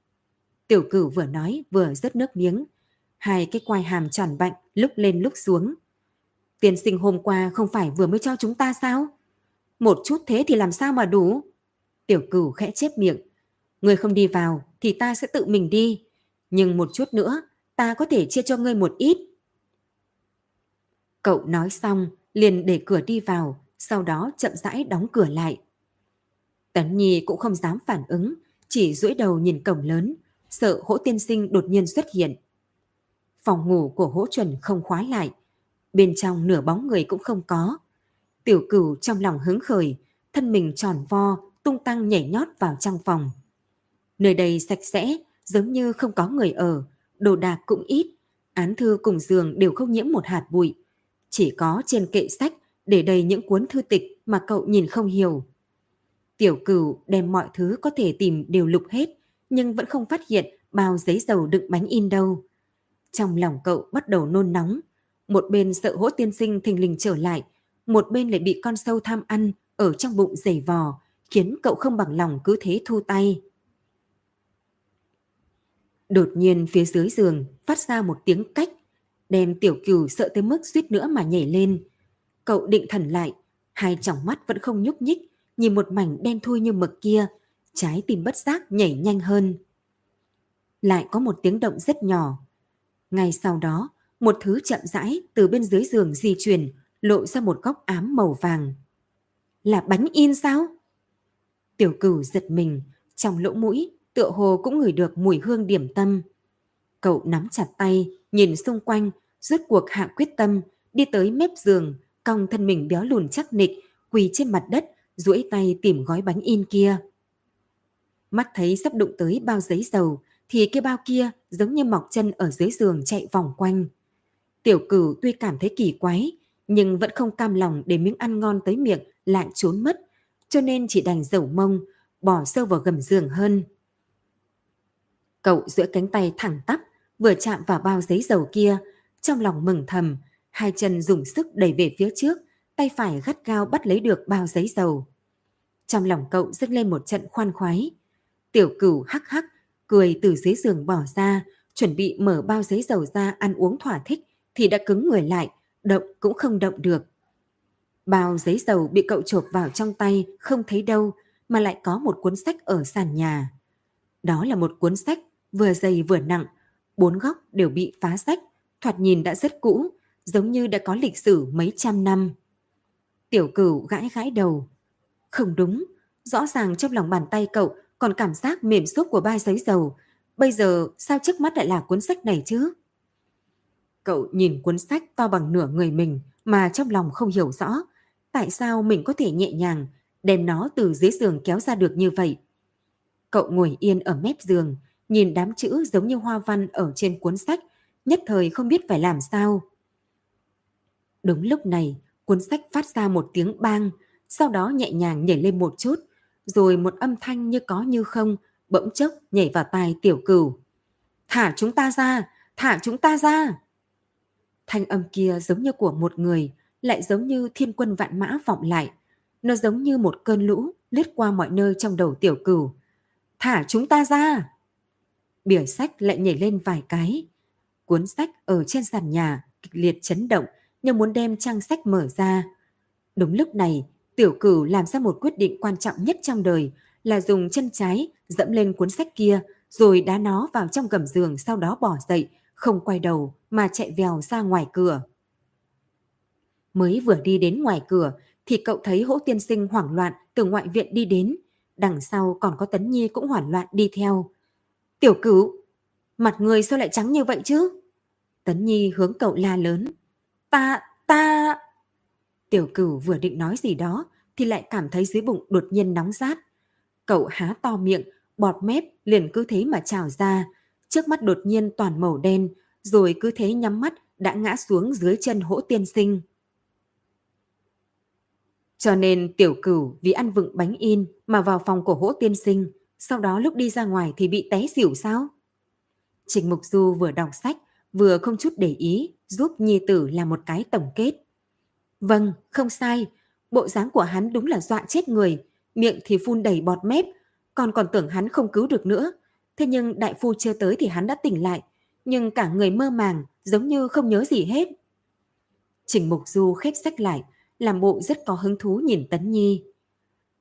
Tiểu cửu vừa nói vừa rớt nước miếng. Hai cái quai hàm tròn bạnh lúc lên lúc xuống. Tiền sinh hôm qua không phải vừa mới cho chúng ta sao? Một chút thế thì làm sao mà đủ? Tiểu cửu khẽ chép miệng. Người không đi vào thì ta sẽ tự mình đi. Nhưng một chút nữa, ta có thể chia cho ngươi một ít. Cậu nói xong, liền để cửa đi vào, sau đó chậm rãi đóng cửa lại. Tấn Nhi cũng không dám phản ứng, chỉ duỗi đầu nhìn cổng lớn, sợ hỗ tiên sinh đột nhiên xuất hiện. Phòng ngủ của hỗ chuẩn không khóa lại, bên trong nửa bóng người cũng không có. Tiểu cửu trong lòng hứng khởi, thân mình tròn vo, tung tăng nhảy nhót vào trong phòng. Nơi đây sạch sẽ, giống như không có người ở, đồ đạc cũng ít, án thư cùng giường đều không nhiễm một hạt bụi. Chỉ có trên kệ sách để đầy những cuốn thư tịch mà cậu nhìn không hiểu. Tiểu cửu đem mọi thứ có thể tìm đều lục hết, nhưng vẫn không phát hiện bao giấy dầu đựng bánh in đâu. Trong lòng cậu bắt đầu nôn nóng. Một bên sợ hỗ tiên sinh thình lình trở lại, một bên lại bị con sâu tham ăn ở trong bụng dày vò, khiến cậu không bằng lòng cứ thế thu tay. Đột nhiên phía dưới giường phát ra một tiếng cách, đem tiểu cửu sợ tới mức suýt nữa mà nhảy lên. Cậu định thần lại, hai tròng mắt vẫn không nhúc nhích, nhìn một mảnh đen thui như mực kia, trái tim bất giác nhảy nhanh hơn. Lại có một tiếng động rất nhỏ. Ngay sau đó, một thứ chậm rãi từ bên dưới giường di chuyển, lộ ra một góc ám màu vàng. Là bánh in sao? Tiểu cửu giật mình, trong lỗ mũi tựa hồ cũng ngửi được mùi hương điểm tâm. Cậu nắm chặt tay, nhìn xung quanh, rốt cuộc hạ quyết tâm, đi tới mép giường, cong thân mình béo lùn chắc nịch, quỳ trên mặt đất, duỗi tay tìm gói bánh in kia. Mắt thấy sắp đụng tới bao giấy dầu, thì cái bao kia giống như mọc chân ở dưới giường chạy vòng quanh. Tiểu cửu tuy cảm thấy kỳ quái, nhưng vẫn không cam lòng để miếng ăn ngon tới miệng lại trốn mất, cho nên chỉ đành dầu mông, bỏ sâu vào gầm giường hơn. Cậu giữa cánh tay thẳng tắp, vừa chạm vào bao giấy dầu kia, trong lòng mừng thầm, hai chân dùng sức đẩy về phía trước, tay phải gắt gao bắt lấy được bao giấy dầu. Trong lòng cậu dâng lên một trận khoan khoái. Tiểu cửu hắc hắc, cười từ dưới giường bỏ ra, chuẩn bị mở bao giấy dầu ra ăn uống thỏa thích, thì đã cứng người lại, động cũng không động được. Bao giấy dầu bị cậu chộp vào trong tay, không thấy đâu, mà lại có một cuốn sách ở sàn nhà. Đó là một cuốn sách vừa dày vừa nặng, bốn góc đều bị phá sách, thoạt nhìn đã rất cũ, giống như đã có lịch sử mấy trăm năm. Tiểu cửu gãi gãi đầu. Không đúng, rõ ràng trong lòng bàn tay cậu còn cảm giác mềm xốp của ba giấy dầu. Bây giờ sao trước mắt lại là cuốn sách này chứ? Cậu nhìn cuốn sách to bằng nửa người mình mà trong lòng không hiểu rõ tại sao mình có thể nhẹ nhàng đem nó từ dưới giường kéo ra được như vậy. Cậu ngồi yên ở mép giường, nhìn đám chữ giống như hoa văn ở trên cuốn sách, nhất thời không biết phải làm sao. Đúng lúc này, cuốn sách phát ra một tiếng bang, sau đó nhẹ nhàng nhảy lên một chút, rồi một âm thanh như có như không, bỗng chốc nhảy vào tai tiểu cửu. Thả chúng ta ra, thả chúng ta ra. Thanh âm kia giống như của một người, lại giống như thiên quân vạn mã vọng lại. Nó giống như một cơn lũ lướt qua mọi nơi trong đầu tiểu cửu. Thả chúng ta ra! Bìa sách lại nhảy lên vài cái. Cuốn sách ở trên sàn nhà kịch liệt chấn động như muốn đem trang sách mở ra. Đúng lúc này, tiểu cửu làm ra một quyết định quan trọng nhất trong đời là dùng chân trái dẫm lên cuốn sách kia rồi đá nó vào trong gầm giường sau đó bỏ dậy, không quay đầu mà chạy vèo ra ngoài cửa. Mới vừa đi đến ngoài cửa thì cậu thấy hỗ tiên sinh hoảng loạn từ ngoại viện đi đến. Đằng sau còn có Tấn Nhi cũng hoảng loạn đi theo. Tiểu cửu, mặt người sao lại trắng như vậy chứ? Tấn Nhi hướng cậu la lớn. Ta, ta... Tiểu cửu vừa định nói gì đó thì lại cảm thấy dưới bụng đột nhiên nóng rát. Cậu há to miệng, bọt mép liền cứ thế mà trào ra. Trước mắt đột nhiên toàn màu đen, rồi cứ thế nhắm mắt đã ngã xuống dưới chân hỗ tiên sinh. Cho nên tiểu cửu vì ăn vựng bánh in mà vào phòng của hỗ tiên sinh, sau đó lúc đi ra ngoài thì bị té xỉu sao? Trình Mục Du vừa đọc sách, vừa không chút để ý, giúp Nhi Tử làm một cái tổng kết. Vâng, không sai, bộ dáng của hắn đúng là dọa chết người, miệng thì phun đầy bọt mép, còn còn tưởng hắn không cứu được nữa. Thế nhưng đại phu chưa tới thì hắn đã tỉnh lại, nhưng cả người mơ màng, giống như không nhớ gì hết. Trình Mục Du khép sách lại, làm bộ rất có hứng thú nhìn Tấn Nhi.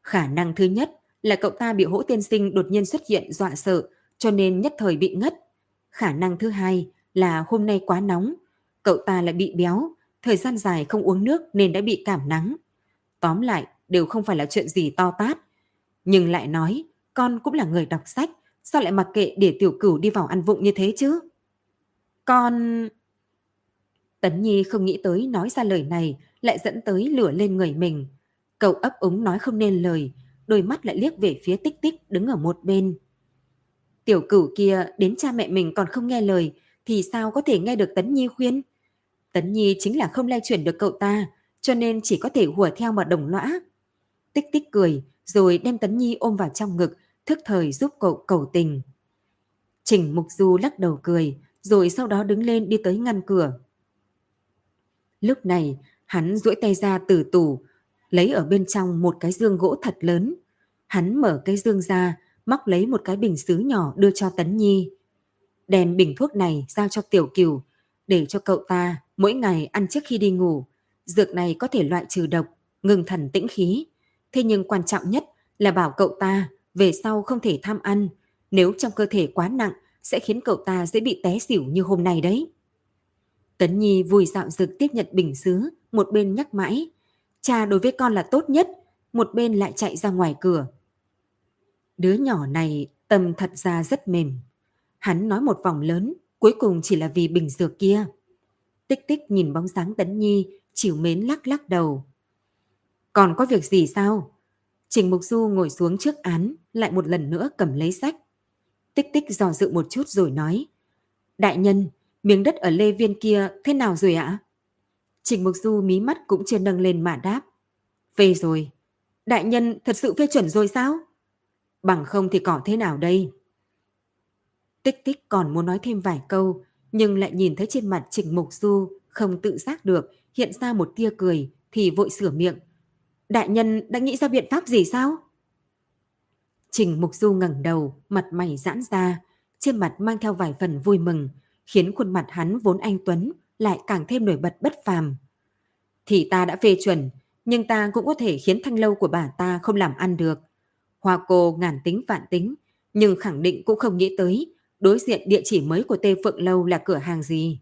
Khả năng thứ nhất là cậu ta bị hỗ tiên sinh đột nhiên xuất hiện dọa sợ, cho nên nhất thời bị ngất. Khả năng thứ hai là hôm nay quá nóng, cậu ta lại bị béo, thời gian dài không uống nước nên đã bị cảm nắng. Tóm lại, đều không phải là chuyện gì to tát. Nhưng lại nói, con cũng là người đọc sách, sao lại mặc kệ để tiểu cửu đi vào ăn vụng như thế chứ? Con... Tấn Nhi không nghĩ tới nói ra lời này lại dẫn tới lửa lên người mình. Cậu ấp úng nói không nên lời, đôi mắt lại liếc về phía tích tích đứng ở một bên. Tiểu cửu kia đến cha mẹ mình còn không nghe lời thì sao có thể nghe được Tấn Nhi khuyên? Tấn Nhi chính là không lay chuyển được cậu ta, cho nên chỉ có thể hùa theo mà đồng lõa. Tích tích cười, rồi đem Tấn Nhi ôm vào trong ngực, thức thời giúp cậu cầu tình. Trình Mục Du lắc đầu cười, rồi sau đó đứng lên đi tới ngăn cửa. Lúc này, hắn duỗi tay ra từ tủ, lấy ở bên trong một cái dương gỗ thật lớn. Hắn mở cái dương ra, móc lấy một cái bình xứ nhỏ đưa cho Tấn Nhi. Đèn bình thuốc này giao cho Tiểu Kiều, để cho cậu ta mỗi ngày ăn trước khi đi ngủ. Dược này có thể loại trừ độc, ngừng thần tĩnh khí. Thế nhưng quan trọng nhất là bảo cậu ta về sau không thể tham ăn. Nếu trong cơ thể quá nặng sẽ khiến cậu ta dễ bị té xỉu như hôm nay đấy. Tấn Nhi vui dạo dực tiếp nhận bình xứ, một bên nhắc mãi. Cha đối với con là tốt nhất, một bên lại chạy ra ngoài cửa. Đứa nhỏ này tâm thật ra rất mềm. Hắn nói một vòng lớn, cuối cùng chỉ là vì bình dược kia. Tích tích nhìn bóng dáng Tấn Nhi, chịu mến lắc lắc đầu. Còn có việc gì sao? Trình Mục Du ngồi xuống trước án, lại một lần nữa cầm lấy sách. Tích tích dò dự một chút rồi nói. Đại nhân, miếng đất ở Lê Viên kia thế nào rồi ạ? Trình Mục Du mí mắt cũng chưa nâng lên mà đáp. Về rồi. Đại nhân thật sự phê chuẩn rồi sao? Bằng không thì cỏ thế nào đây? Tích tích còn muốn nói thêm vài câu, nhưng lại nhìn thấy trên mặt Trình Mục Du không tự giác được hiện ra một tia cười thì vội sửa miệng. Đại nhân đã nghĩ ra biện pháp gì sao? Trình Mục Du ngẩng đầu, mặt mày giãn ra, trên mặt mang theo vài phần vui mừng, khiến khuôn mặt hắn vốn anh Tuấn lại càng thêm nổi bật bất phàm. Thì ta đã phê chuẩn, nhưng ta cũng có thể khiến thanh lâu của bà ta không làm ăn được. Hoa cô ngàn tính vạn tính, nhưng khẳng định cũng không nghĩ tới đối diện địa chỉ mới của Tê Phượng Lâu là cửa hàng gì.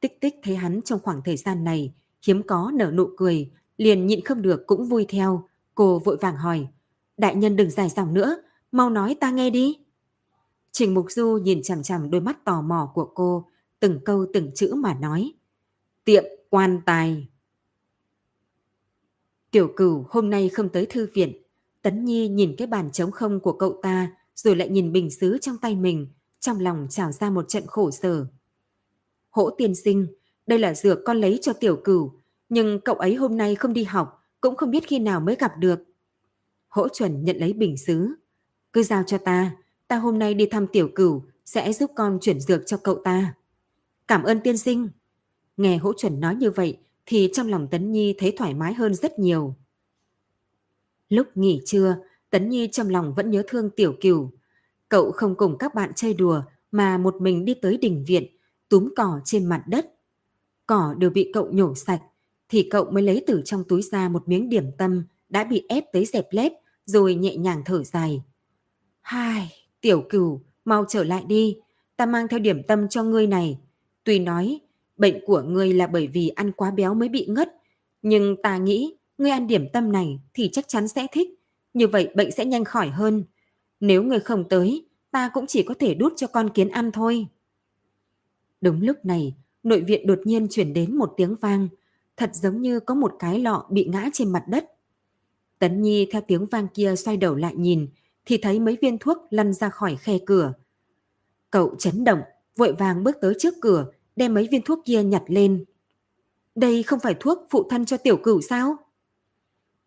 Tích tích thấy hắn trong khoảng thời gian này hiếm có nở nụ cười, liền nhịn không được cũng vui theo. Cô vội vàng hỏi, đại nhân đừng dài dòng nữa, mau nói ta nghe đi. Trình Mục Du nhìn chằm chằm đôi mắt tò mò của cô, từng câu từng chữ mà nói. Tiệm quan tài. Tiểu cửu hôm nay không tới thư viện. Tấn Nhi nhìn cái bàn trống không của cậu ta, rồi lại nhìn bình xứ trong tay mình, trong lòng trào ra một trận khổ sở. Hỗ tiên sinh, đây là dược con lấy cho tiểu cửu, nhưng cậu ấy hôm nay không đi học, cũng không biết khi nào mới gặp được. Hỗ chuẩn nhận lấy bình xứ. Cứ giao cho ta, ta hôm nay đi thăm tiểu cửu, sẽ giúp con chuyển dược cho cậu ta. Cảm ơn tiên sinh. Nghe hỗ chuẩn nói như vậy, thì trong lòng Tấn Nhi thấy thoải mái hơn rất nhiều. Lúc nghỉ trưa, Tấn Nhi trong lòng vẫn nhớ thương tiểu cửu. Cậu không cùng các bạn chơi đùa mà một mình đi tới đình viện, túm cỏ trên mặt đất. Cỏ đều bị cậu nhổ sạch, thì cậu mới lấy từ trong túi ra một miếng điểm tâm đã bị ép tới dẹp lép rồi nhẹ nhàng thở dài. Hai, tiểu cửu, mau trở lại đi, ta mang theo điểm tâm cho ngươi này. Tuy nói, bệnh của ngươi là bởi vì ăn quá béo mới bị ngất, nhưng ta nghĩ ngươi ăn điểm tâm này thì chắc chắn sẽ thích, như vậy bệnh sẽ nhanh khỏi hơn. Nếu ngươi không tới, ta cũng chỉ có thể đút cho con kiến ăn thôi. Đúng lúc này, nội viện đột nhiên chuyển đến một tiếng vang, thật giống như có một cái lọ bị ngã trên mặt đất. Tấn Nhi theo tiếng vang kia xoay đầu lại nhìn, thì thấy mấy viên thuốc lăn ra khỏi khe cửa. Cậu chấn động, vội vàng bước tới trước cửa, đem mấy viên thuốc kia nhặt lên. Đây không phải thuốc phụ thân cho tiểu cửu sao?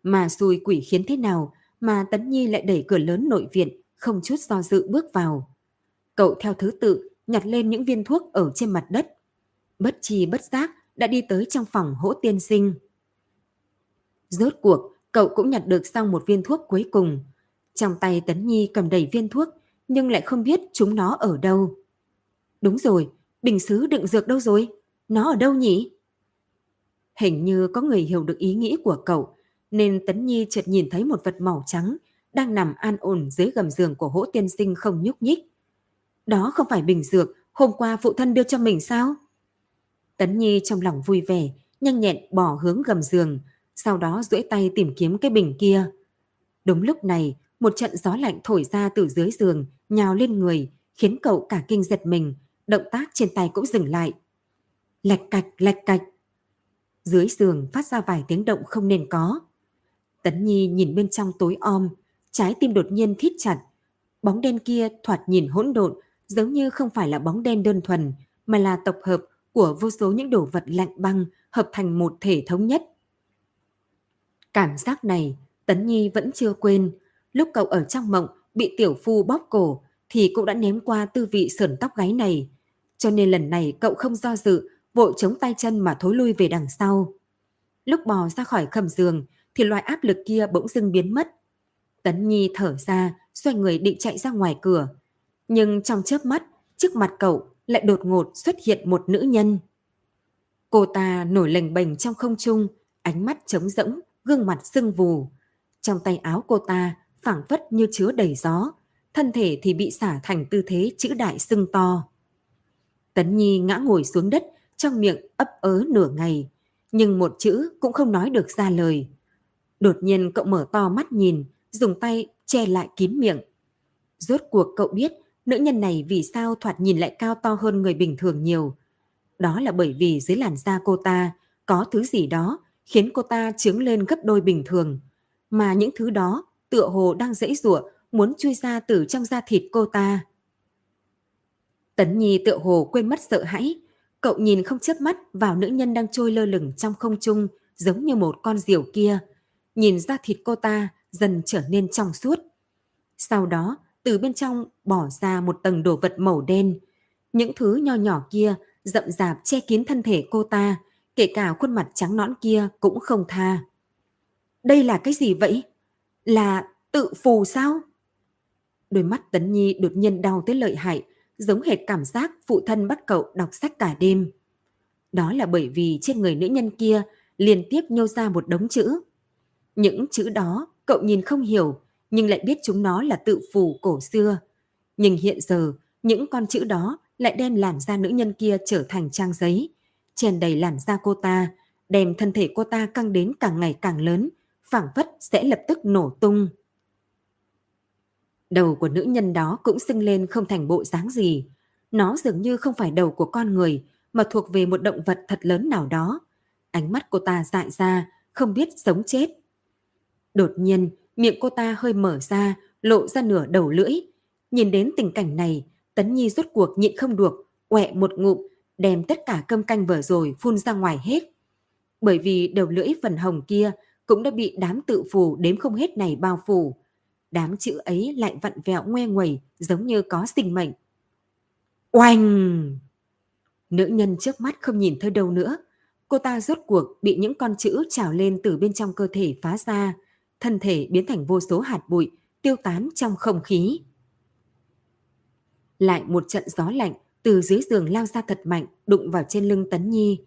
Mà xui quỷ khiến thế nào mà Tấn Nhi lại đẩy cửa lớn nội viện, không chút do dự bước vào. Cậu theo thứ tự nhặt lên những viên thuốc ở trên mặt đất. Bất chi bất giác đã đi tới trong phòng hỗ tiên sinh. Rốt cuộc, cậu cũng nhặt được xong một viên thuốc cuối cùng. Trong tay Tấn Nhi cầm đầy viên thuốc, nhưng lại không biết chúng nó ở đâu. Đúng rồi, bình xứ đựng dược đâu rồi? Nó ở đâu nhỉ? Hình như có người hiểu được ý nghĩ của cậu, nên Tấn Nhi chợt nhìn thấy một vật màu trắng đang nằm an ổn dưới gầm giường của hỗ tiên sinh không nhúc nhích. Đó không phải bình dược hôm qua phụ thân đưa cho mình sao? Tấn Nhi trong lòng vui vẻ, nhanh nhẹn bỏ hướng gầm giường, sau đó duỗi tay tìm kiếm cái bình kia. Đúng lúc này, một trận gió lạnh thổi ra từ dưới giường, nhào lên người, khiến cậu cả kinh giật mình, động tác trên tay cũng dừng lại. Lạch cạch, lạch cạch. Dưới giường phát ra vài tiếng động không nên có. Tấn Nhi nhìn bên trong tối om, trái tim đột nhiên thít chặt. Bóng đen kia thoạt nhìn hỗn độn, giống như không phải là bóng đen đơn thuần, mà là tập hợp của vô số những đồ vật lạnh băng hợp thành một thể thống nhất. Cảm giác này, Tấn Nhi vẫn chưa quên. Lúc cậu ở trong mộng bị tiểu phu bóp cổ thì cũng đã ném qua tư vị sườn tóc gáy này. Cho nên lần này cậu không do dự, vội chống tay chân mà thối lui về đằng sau. Lúc bò ra khỏi khầm giường thì loại áp lực kia bỗng dưng biến mất. Tấn Nhi thở ra, xoay người định chạy ra ngoài cửa. Nhưng trong chớp mắt, trước mặt cậu lại đột ngột xuất hiện một nữ nhân. Cô ta nổi lềnh bềnh trong không trung, ánh mắt trống rỗng, gương mặt sưng vù. Trong tay áo cô ta phảng phất như chứa đầy gió, thân thể thì bị xả thành tư thế chữ đại sưng to. Tấn Nhi ngã ngồi xuống đất, trong miệng ấp ớ nửa ngày, nhưng một chữ cũng không nói được ra lời. Đột nhiên cậu mở to mắt nhìn, dùng tay che lại kín miệng. Rốt cuộc cậu biết nữ nhân này vì sao thoạt nhìn lại cao to hơn người bình thường nhiều. Đó là bởi vì dưới làn da cô ta có thứ gì đó khiến cô ta trướng lên gấp đôi bình thường. Mà những thứ đó tựa hồ đang dãy rụa muốn chui ra từ trong da thịt cô ta. Tấn Nhi tựa hồ quên mất sợ hãi. Cậu nhìn không chớp mắt vào nữ nhân đang trôi lơ lửng trong không trung giống như một con diều kia. Nhìn ra thịt cô ta dần trở nên trong suốt. Sau đó, từ bên trong bỏ ra một tầng đồ vật màu đen. Những thứ nho nhỏ kia rậm rạp che kín thân thể cô ta, kể cả khuôn mặt trắng nõn kia cũng không tha. Đây là cái gì vậy? Là tự phù sao? Đôi mắt Tấn Nhi đột nhiên đau tới lợi hại, giống hệt cảm giác phụ thân bắt cậu đọc sách cả đêm. Đó là bởi vì trên người nữ nhân kia liên tiếp nhô ra một đống chữ. Những chữ đó cậu nhìn không hiểu, nhưng lại biết chúng nó là tự phù cổ xưa. Nhưng hiện giờ, những con chữ đó lại đem làn da nữ nhân kia trở thành trang giấy, chèn đầy làn da cô ta, đem thân thể cô ta căng đến càng ngày càng lớn, phảng phất sẽ lập tức nổ tung. Đầu của nữ nhân đó cũng sưng lên không thành bộ dáng gì. Nó dường như không phải đầu của con người, mà thuộc về một động vật thật lớn nào đó. Ánh mắt cô ta dại ra, không biết sống chết. Đột nhiên, miệng cô ta hơi mở ra, lộ ra nửa đầu lưỡi. Nhìn đến tình cảnh này, Tấn Nhi rốt cuộc nhịn không được, quẹ một ngụm, đem tất cả cơm canh vừa rồi phun ra ngoài hết. Bởi vì đầu lưỡi phần hồng kia cũng đã bị đám tự phù đếm không hết này bao phủ. Đám chữ ấy lại vặn vẹo ngoe nguẩy giống như có sinh mệnh. Oanh! Nữ nhân trước mắt không nhìn thấy đâu nữa. Cô ta rốt cuộc bị những con chữ trào lên từ bên trong cơ thể phá ra, thân thể biến thành vô số hạt bụi, tiêu tán trong không khí. Lại một trận gió lạnh từ dưới giường lao ra thật mạnh, đụng vào trên lưng Tấn Nhi.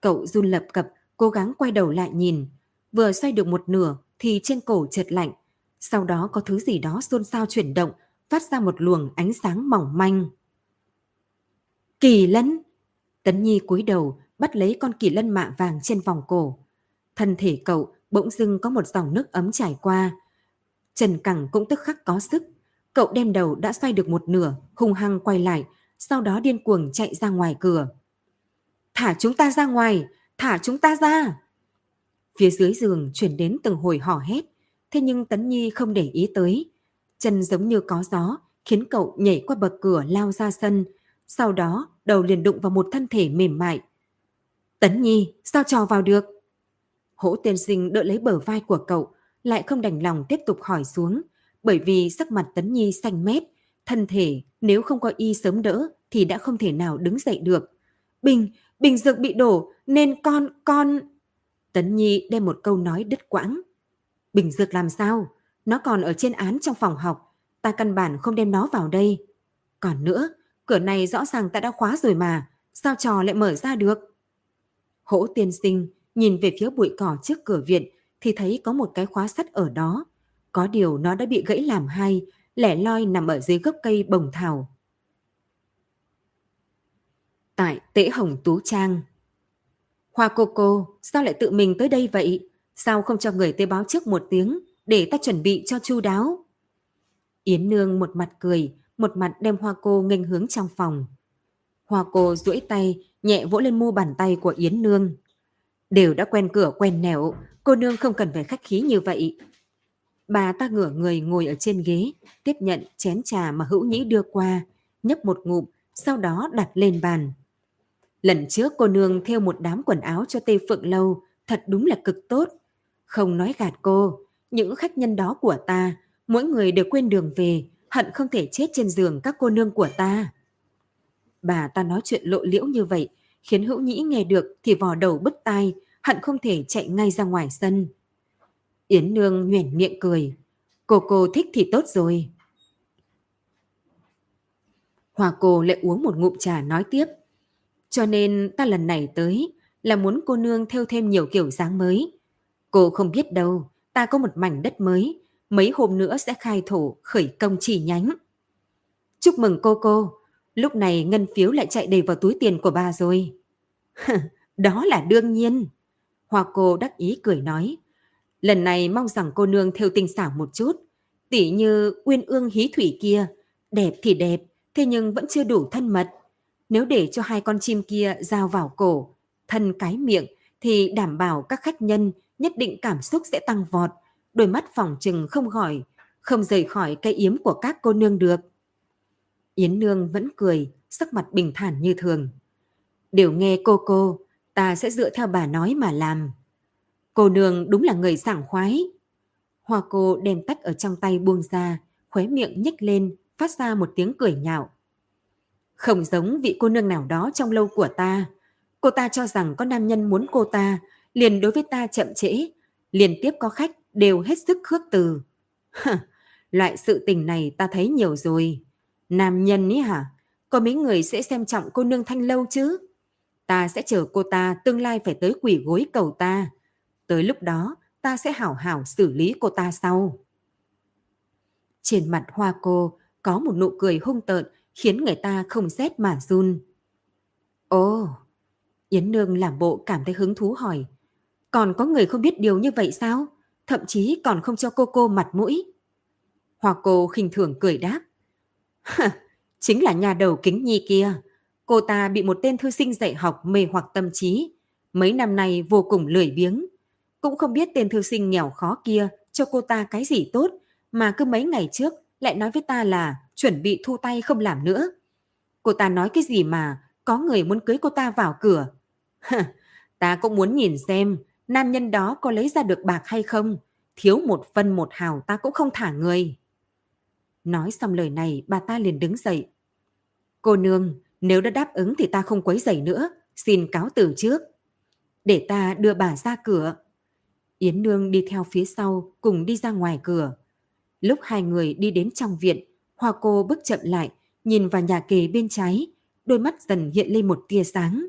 Cậu run lập cập, cố gắng quay đầu lại nhìn. Vừa xoay được một nửa thì trên cổ chợt lạnh. Sau đó có thứ gì đó xôn xao chuyển động, phát ra một luồng ánh sáng mỏng manh. Kỳ lân! Tấn Nhi cúi đầu, bắt lấy con kỳ lân mạ vàng trên vòng cổ. Thân thể cậu bỗng dưng có một dòng nước ấm chảy qua. Trần Cẳng cũng tức khắc có sức. Cậu đem đầu đã xoay được một nửa, hung hăng quay lại, sau đó điên cuồng chạy ra ngoài cửa. Thả chúng ta ra ngoài! Thả chúng ta ra! Phía dưới giường chuyển đến từng hồi hò hét, thế nhưng Tấn Nhi không để ý tới. Chân giống như có gió, khiến cậu nhảy qua bậc cửa lao ra sân, sau đó đầu liền đụng vào một thân thể mềm mại. Tấn Nhi, sao trò vào được? Hỗ tiên sinh đỡ lấy bờ vai của cậu, lại không đành lòng tiếp tục hỏi xuống, bởi vì sắc mặt Tấn Nhi xanh mét, thân thể nếu không có y sớm đỡ thì đã không thể nào đứng dậy được. Bình, bình dược bị đổ nên con, con... Tấn Nhi đem một câu nói đứt quãng. Bình dược làm sao? Nó còn ở trên án trong phòng học. Ta căn bản không đem nó vào đây. Còn nữa, cửa này rõ ràng ta đã khóa rồi mà. Sao trò lại mở ra được? Hỗ tiên sinh nhìn về phía bụi cỏ trước cửa viện thì thấy có một cái khóa sắt ở đó. Có điều nó đã bị gãy làm hai, lẻ loi nằm ở dưới gốc cây bồng thảo. Tại Tễ Hồng Tú Trang Hoa cô cô, sao lại tự mình tới đây vậy? Sao không cho người tới báo trước một tiếng để ta chuẩn bị cho chu đáo? Yến Nương một mặt cười, một mặt đem hoa cô nghênh hướng trong phòng. Hoa cô duỗi tay, nhẹ vỗ lên mu bàn tay của Yến Nương. Đều đã quen cửa quen nẻo, cô nương không cần phải khách khí như vậy. Bà ta ngửa người ngồi ở trên ghế, tiếp nhận chén trà mà hữu nhĩ đưa qua, nhấp một ngụm, sau đó đặt lên bàn. Lần trước cô nương theo một đám quần áo cho Tây Phượng Lâu, thật đúng là cực tốt. Không nói gạt cô, những khách nhân đó của ta, mỗi người đều quên đường về, hận không thể chết trên giường các cô nương của ta. Bà ta nói chuyện lộ liễu như vậy, khiến hữu nhĩ nghe được thì vò đầu bứt tai, hận không thể chạy ngay ra ngoài sân. Yến Nương nhoẻn miệng cười. Cô cô thích thì tốt rồi. Hòa cô lại uống một ngụm trà nói tiếp. Cho nên ta lần này tới là muốn cô nương theo thêm nhiều kiểu dáng mới. Cô không biết đâu, ta có một mảnh đất mới, mấy hôm nữa sẽ khai thổ khởi công chỉ nhánh. Chúc mừng cô cô, lúc này ngân phiếu lại chạy đầy vào túi tiền của bà rồi. Đó là đương nhiên. Hoa cô đắc ý cười nói. Lần này mong rằng cô nương theo tình xảo một chút. Tỉ như uyên ương hí thủy kia, đẹp thì đẹp, thế nhưng vẫn chưa đủ thân mật. Nếu để cho hai con chim kia giao vào cổ, thân cái miệng, thì đảm bảo các khách nhân nhất định cảm xúc sẽ tăng vọt, đôi mắt phòng trừng không khỏi, không rời khỏi cây yếm của các cô nương được. Yến Nương vẫn cười, sắc mặt bình thản như thường. Đều nghe cô cô, ta sẽ dựa theo bà nói mà làm. Cô nương đúng là người sảng khoái. Hoa cô đem tách ở trong tay buông ra, khóe miệng nhếch lên, phát ra một tiếng cười nhạo. Không giống vị cô nương nào đó trong lâu của ta. Cô ta cho rằng có nam nhân muốn cô ta, liền đối với ta chậm trễ, liên tiếp có khách đều hết sức khước từ. Loại sự tình này ta thấy nhiều rồi. Nam nhân ý hả? Có mấy người sẽ xem trọng cô nương thanh lâu chứ? Ta sẽ chờ cô ta tương lai phải tới quỷ gối cầu ta. Tới lúc đó, ta sẽ hảo hảo xử lý cô ta sau. Trên mặt hoa cô có một nụ cười hung tợn khiến người ta không rét mà run. Ồ, Yến Nương làm bộ cảm thấy hứng thú hỏi. Còn có người không biết điều như vậy sao? Thậm chí còn không cho cô cô mặt mũi. Hoa cô khinh thường cười đáp. Chính là nhà đầu kính nhi kia. Cô ta bị một tên thư sinh dạy học mê hoặc tâm trí. Mấy năm nay vô cùng lười biếng. Cũng không biết tên thư sinh nghèo khó kia cho cô ta cái gì tốt, mà cứ mấy ngày trước lại nói với ta là chuẩn bị thu tay không làm nữa. Cô ta nói cái gì mà có người muốn cưới cô ta vào cửa. ta cũng muốn nhìn xem nam nhân đó có lấy ra được bạc hay không. Thiếu một phân một hào ta cũng không thả người. Nói xong lời này bà ta liền đứng dậy. Cô nương, nếu đã đáp ứng thì ta không quấy rầy nữa, xin cáo từ trước. Để ta đưa bà ra cửa. Yến Nương đi theo phía sau cùng đi ra ngoài cửa. Lúc hai người đi đến trong viện, Hoa cô bước chậm lại, nhìn vào nhà kề bên trái, đôi mắt dần hiện lên một tia sáng.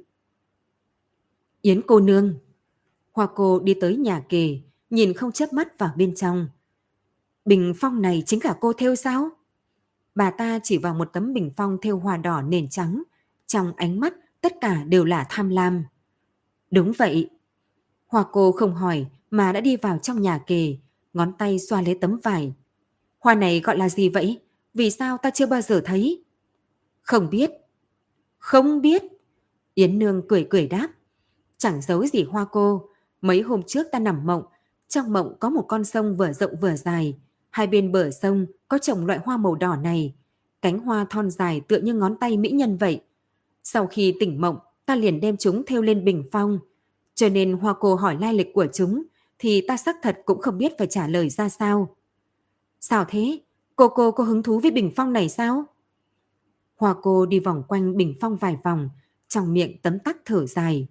Yến cô nương. Hoa cô đi tới nhà kề, nhìn không chớp mắt vào bên trong. Bình phong này chính là cô theo sao? Bà ta chỉ vào một tấm bình phong theo hoa đỏ nền trắng, trong ánh mắt tất cả đều là tham lam. Đúng vậy. Hoa cô không hỏi mà đã đi vào trong nhà kề, ngón tay xoa lấy tấm vải. Hoa này gọi là gì vậy? Vì sao ta chưa bao giờ thấy? Không biết. Không biết. Yến Nương cười cười đáp. Chẳng giấu gì hoa cô. Mấy hôm trước ta nằm mộng. Trong mộng có một con sông vừa rộng vừa dài. Hai bên bờ sông có trồng loại hoa màu đỏ này. Cánh hoa thon dài tựa như ngón tay mỹ nhân vậy. Sau khi tỉnh mộng, ta liền đem chúng theo lên bình phong. Cho nên hoa cô hỏi lai lịch của chúng, thì ta xác thật cũng không biết phải trả lời ra sao. Sao thế? Cô cô có hứng thú với bình phong này sao? Hoa cô đi vòng quanh bình phong vài vòng, trong miệng tấm tắc thở dài.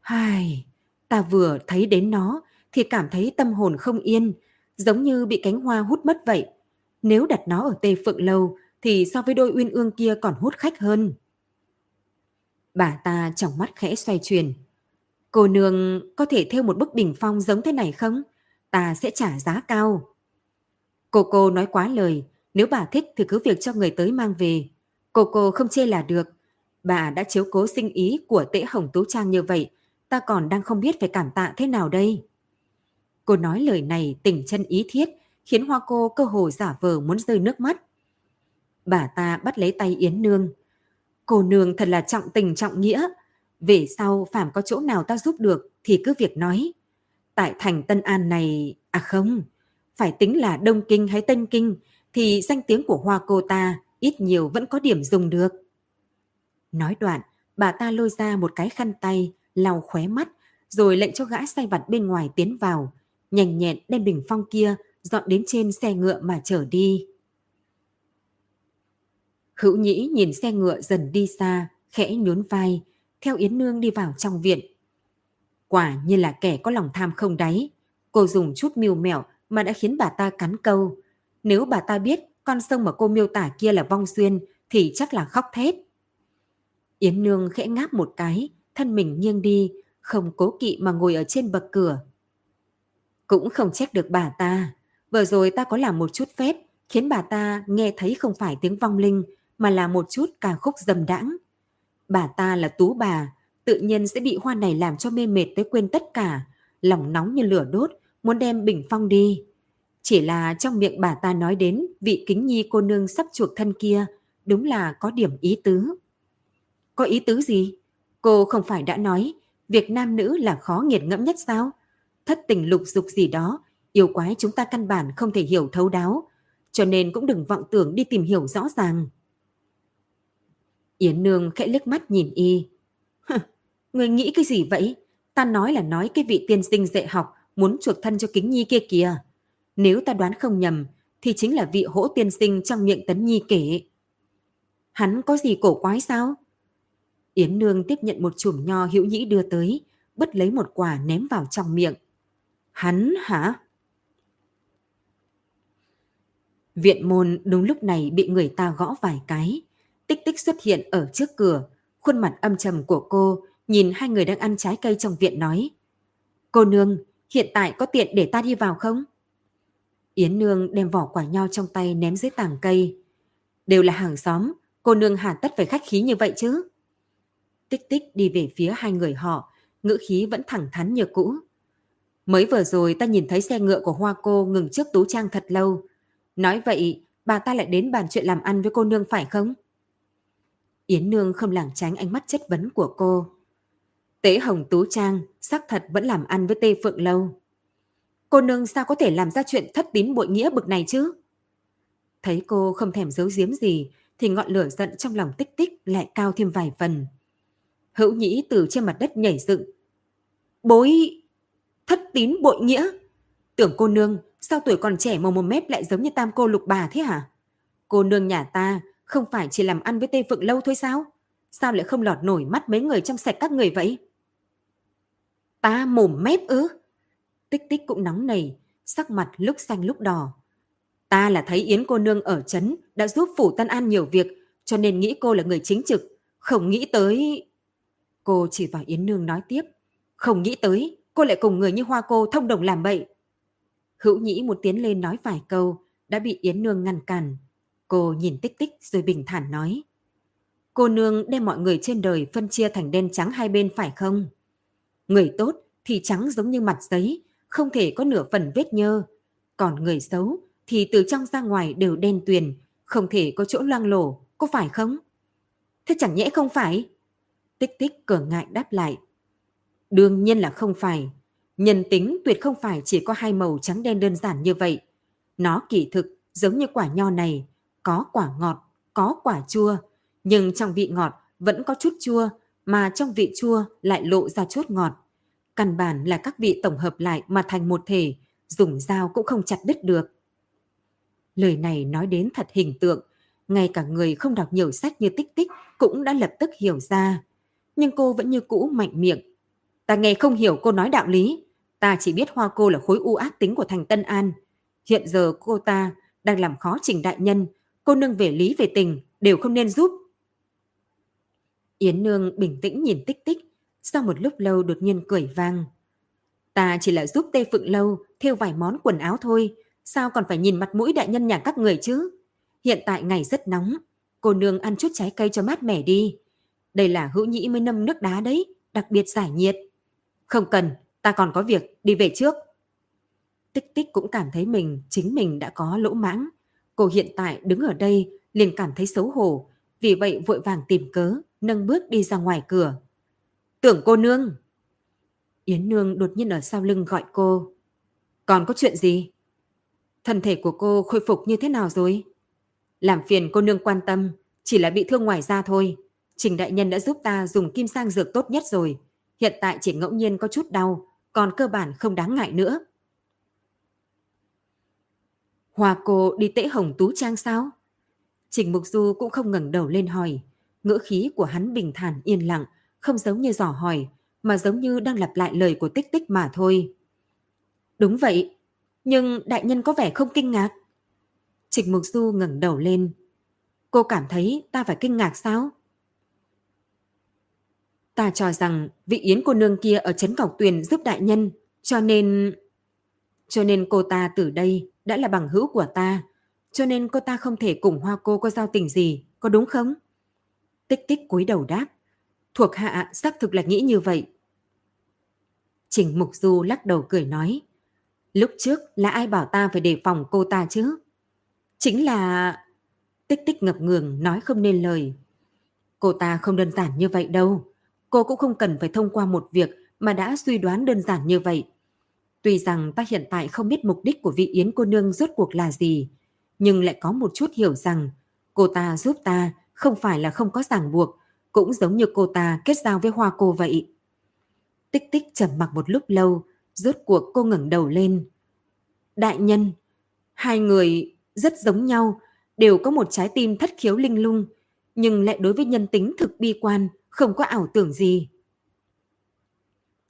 Hai, ta vừa thấy đến nó thì cảm thấy tâm hồn không yên, giống như bị cánh hoa hút mất vậy. Nếu đặt nó ở tê phượng lâu thì so với đôi uyên ương kia còn hút khách hơn. Bà ta trong mắt khẽ xoay chuyển. Cô nương có thể theo một bức đỉnh phong giống thế này không? Ta sẽ trả giá cao. Cô cô nói quá lời, nếu bà thích thì cứ việc cho người tới mang về. Cô cô không chê là được. Bà đã chiếu cố sinh ý của tễ hồng tú trang như vậy, ta còn đang không biết phải cảm tạ thế nào đây. Cô nói lời này tình chân ý thiết, khiến hoa cô cơ hồ giả vờ muốn rơi nước mắt. Bà ta bắt lấy tay Yến Nương. Cô nương thật là trọng tình trọng nghĩa. Về sau phàm có chỗ nào ta giúp được thì cứ việc nói. Tại thành Tân An này, à không, phải tính là Đông Kinh hay Tân Kinh thì danh tiếng của hoa cô ta ít nhiều vẫn có điểm dùng được. Nói đoạn, bà ta lôi ra một cái khăn tay, lau khóe mắt, rồi lệnh cho gã say vặt bên ngoài tiến vào, nhanh nhẹn đem bình phong kia dọn đến trên xe ngựa mà chở đi. Hữu Nhĩ nhìn xe ngựa dần đi xa, khẽ nhún vai, theo Yến Nương đi vào trong viện. Quả như là kẻ có lòng tham không đáy, cô dùng chút mưu mẹo mà đã khiến bà ta cắn câu. Nếu bà ta biết con sông mà cô miêu tả kia là vong xuyên thì chắc là khóc thét. Yến Nương khẽ ngáp một cái, thân mình nghiêng đi, không cố kỵ mà ngồi ở trên bậc cửa. Cũng không trách được bà ta. Vừa rồi ta có làm một chút phép, khiến bà ta nghe thấy không phải tiếng vong linh, mà là một chút ca khúc dầm đãng. Bà ta là tú bà, tự nhiên sẽ bị hoa này làm cho mê mệt tới quên tất cả, lòng nóng như lửa đốt, muốn đem bình phong đi. Chỉ là trong miệng bà ta nói đến vị kính nhi cô nương sắp chuộc thân kia, đúng là có điểm ý tứ. Có ý tứ gì? Cô không phải đã nói, việc nam nữ là khó nghiệt ngẫm nhất sao? Thất tình lục dục gì đó, yêu quái chúng ta căn bản không thể hiểu thấu đáo, cho nên cũng đừng vọng tưởng đi tìm hiểu rõ ràng. Yến Nương khẽ liếc mắt nhìn y. Người nghĩ cái gì vậy? Ta nói là nói cái vị tiên sinh dạy học muốn chuộc thân cho kính nhi kia kìa. Nếu ta đoán không nhầm, thì chính là vị hỗ tiên sinh trong miệng tấn nhi kể. Hắn có gì cổ quái sao? Yến Nương tiếp nhận một chùm nho hữu nhĩ đưa tới, bứt lấy một quả ném vào trong miệng. Hắn hả? Viện môn đúng lúc này bị người ta gõ vài cái. Tích tích xuất hiện ở trước cửa, khuôn mặt âm trầm của cô nhìn hai người đang ăn trái cây trong viện nói. Cô nương, hiện tại có tiện để ta đi vào không? Yến nương đem vỏ quả nho trong tay ném dưới tảng cây. Đều là hàng xóm, cô nương hà tất phải khách khí như vậy chứ? Tích tích đi về phía hai người họ, ngữ khí vẫn thẳng thắn như cũ. Mới vừa rồi ta nhìn thấy xe ngựa của Hoa cô ngừng trước tú trang thật lâu. Nói vậy, bà ta lại đến bàn chuyện làm ăn với cô nương phải không? Yến Nương không lảng tránh ánh mắt chất vấn của cô. Tế Hồng Tú Trang xác thật vẫn làm ăn với Tê Phượng Lâu. Cô nương sao có thể làm ra chuyện thất tín bội nghĩa bực này chứ? Thấy cô không thèm giấu giếm gì, thì ngọn lửa giận trong lòng tích tích lại cao thêm vài phần. Hữu nhĩ từ trên mặt đất nhảy dựng. Bối thất tín bội nghĩa? Tưởng cô nương, sao tuổi còn trẻ mà một mép lại giống như tam cô lục bà thế hả? Cô nương nhà ta không phải chỉ làm ăn với Tê Phượng Lâu thôi sao? Sao lại không lọt nổi mắt mấy người trong sạch các người vậy? Ta mồm mép ư? Tích tích cũng nóng nảy, sắc mặt lúc xanh lúc đỏ. Ta là thấy Yến cô nương ở chấn đã giúp Phủ Tân An nhiều việc, cho nên nghĩ cô là người chính trực. Không nghĩ tới... Cô chỉ vào Yến Nương nói tiếp. Không nghĩ tới, cô lại cùng người như Hoa cô thông đồng làm bậy. Hữu Nhĩ muốn tiến lên nói vài câu, đã bị Yến Nương ngăn cản. Cô nhìn tích tích rồi bình thản nói. Cô nương đem mọi người trên đời phân chia thành đen trắng hai bên phải không? Người tốt thì trắng giống như mặt giấy, không thể có nửa phần vết nhơ. Còn người xấu thì từ trong ra ngoài đều đen tuyền, không thể có chỗ loang lổ, có phải không? Thế chẳng nhẽ không phải? Tích tích cửa ngại đáp lại. Đương nhiên là không phải. Nhân tính tuyệt không phải chỉ có hai màu trắng đen đơn giản như vậy. Nó kỳ thực giống như quả nho này, có quả ngọt, có quả chua, nhưng trong vị ngọt vẫn có chút chua, mà trong vị chua lại lộ ra chút ngọt. Căn bản là các vị tổng hợp lại mà thành một thể, dùng dao cũng không chặt đứt được. Lời này nói đến thật hình tượng, ngay cả người không đọc nhiều sách như tích tích cũng đã lập tức hiểu ra. Nhưng cô vẫn như cũ mạnh miệng. Ta nghe không hiểu cô nói đạo lý. Ta chỉ biết hoa cô là khối u ác tính của thành Tân An. Hiện giờ cô ta đang làm khó trình đại nhân, cô nương về lý về tình đều không nên giúp. Yến Nương bình tĩnh nhìn tích tích, sau một lúc lâu đột nhiên cười vang. Ta chỉ là giúp Tê Phượng Lâu thêu vài món quần áo thôi, sao còn phải nhìn mặt mũi đại nhân nhà các người chứ? Hiện tại ngày rất nóng, cô nương ăn chút trái cây cho mát mẻ đi. Đây là hữu nhĩ mới nâm nước đá đấy, đặc biệt giải nhiệt. Không cần, ta còn có việc, đi về trước. Tích tích cũng cảm thấy mình, chính mình đã có lỗ mãng. Cô hiện tại đứng ở đây liền cảm thấy xấu hổ, vì vậy vội vàng tìm cớ, nâng bước đi ra ngoài cửa. Tưởng cô nương! Yến nương đột nhiên ở sau lưng gọi cô. Còn có chuyện gì? Thân thể của cô khôi phục như thế nào rồi? Làm phiền cô nương quan tâm, chỉ là bị thương ngoài da thôi. Trình đại nhân đã giúp ta dùng kim sang dược tốt nhất rồi. Hiện tại chỉ ngẫu nhiên có chút đau, còn cơ bản không đáng ngại nữa. Hòa cô đi tễ hồng tú trang sao? Trình Mục Du cũng không ngẩng đầu lên hỏi. Ngữ khí của hắn bình thản yên lặng, không giống như dò hỏi, mà giống như đang lặp lại lời của tích tích mà thôi. Đúng vậy, nhưng đại nhân có vẻ không kinh ngạc. Trịch Mục Du ngẩng đầu lên. Cô cảm thấy ta phải kinh ngạc sao? Ta cho rằng vị yến cô nương kia ở Trấn Cọc Tuyền giúp đại nhân, cho nên... Cho nên cô ta từ đây đã là bằng hữu của ta, cho nên cô ta không thể cùng hoa cô có giao tình gì, có đúng không? Tích tích cúi đầu đáp. Thuộc hạ xác thực là nghĩ như vậy. Trình Mục Du lắc đầu cười nói. Lúc trước là ai bảo ta phải đề phòng cô ta chứ? Chính là... Tích tích ngập ngừng nói không nên lời. Cô ta không đơn giản như vậy đâu. Cô cũng không cần phải thông qua một việc mà đã suy đoán đơn giản như vậy. Tuy rằng ta hiện tại không biết mục đích của vị Yến cô nương rốt cuộc là gì, nhưng lại có một chút hiểu rằng cô ta giúp ta không phải là không có ràng buộc, cũng giống như cô ta kết giao với hoa cô vậy. Tích tích trầm mặc một lúc lâu, rốt cuộc cô ngẩng đầu lên. Đại nhân, hai người rất giống nhau, đều có một trái tim thất khiếu linh lung, nhưng lại đối với nhân tính thực bi quan, không có ảo tưởng gì.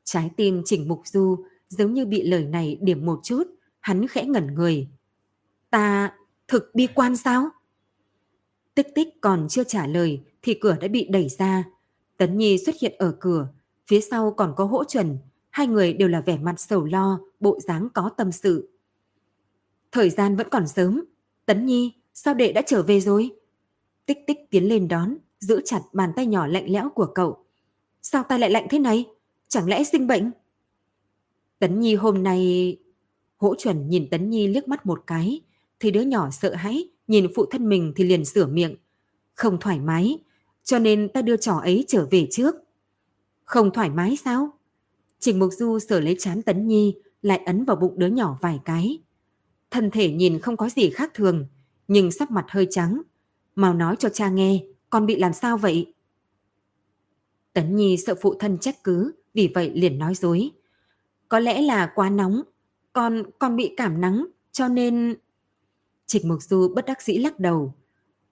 Trái tim chỉnh mục du giống như bị lời này điểm một chút, hắn khẽ ngẩn người. Ta thực bi quan sao? Tích tích còn chưa trả lời thì cửa đã bị đẩy ra. Tấn Nhi xuất hiện ở cửa, phía sau còn có hỗ chuẩn, hai người đều là vẻ mặt sầu lo, bộ dáng có tâm sự. Thời gian vẫn còn sớm, Tấn Nhi, sao đệ đã trở về rồi? Tích tích tiến lên đón, giữ chặt bàn tay nhỏ lạnh lẽo của cậu. Sao tay lại lạnh thế này? Chẳng lẽ sinh bệnh? Tấn Nhi hôm nay... Hỗ chuẩn nhìn Tấn Nhi liếc mắt một cái, thì đứa nhỏ sợ hãi, nhìn phụ thân mình thì liền sửa miệng. Không thoải mái, cho nên ta đưa trò ấy trở về trước. Không thoải mái sao? Trình Mục Du sở lấy chán Tấn Nhi, lại ấn vào bụng đứa nhỏ vài cái. Thân thể nhìn không có gì khác thường, nhưng sắc mặt hơi trắng. Mau nói cho cha nghe, con bị làm sao vậy? Tấn Nhi sợ phụ thân trách cứ, vì vậy liền nói dối. Có lẽ là quá nóng, con con bị cảm nắng, cho nên... Trịch Mục Du bất đắc dĩ lắc đầu.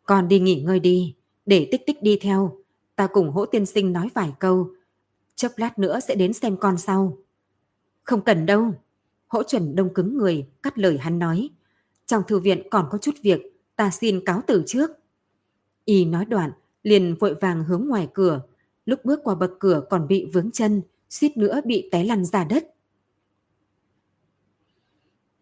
Con đi nghỉ ngơi đi, để tích tích đi theo. Ta cùng hỗ tiên sinh nói vài câu. Chốc lát nữa sẽ đến xem con sau. Không cần đâu. Hỗ chuẩn đông cứng người, cắt lời hắn nói. Trong thư viện còn có chút việc, ta xin cáo từ trước. Y nói đoạn, liền vội vàng hướng ngoài cửa. Lúc bước qua bậc cửa còn bị vướng chân, suýt nữa bị té lăn ra đất.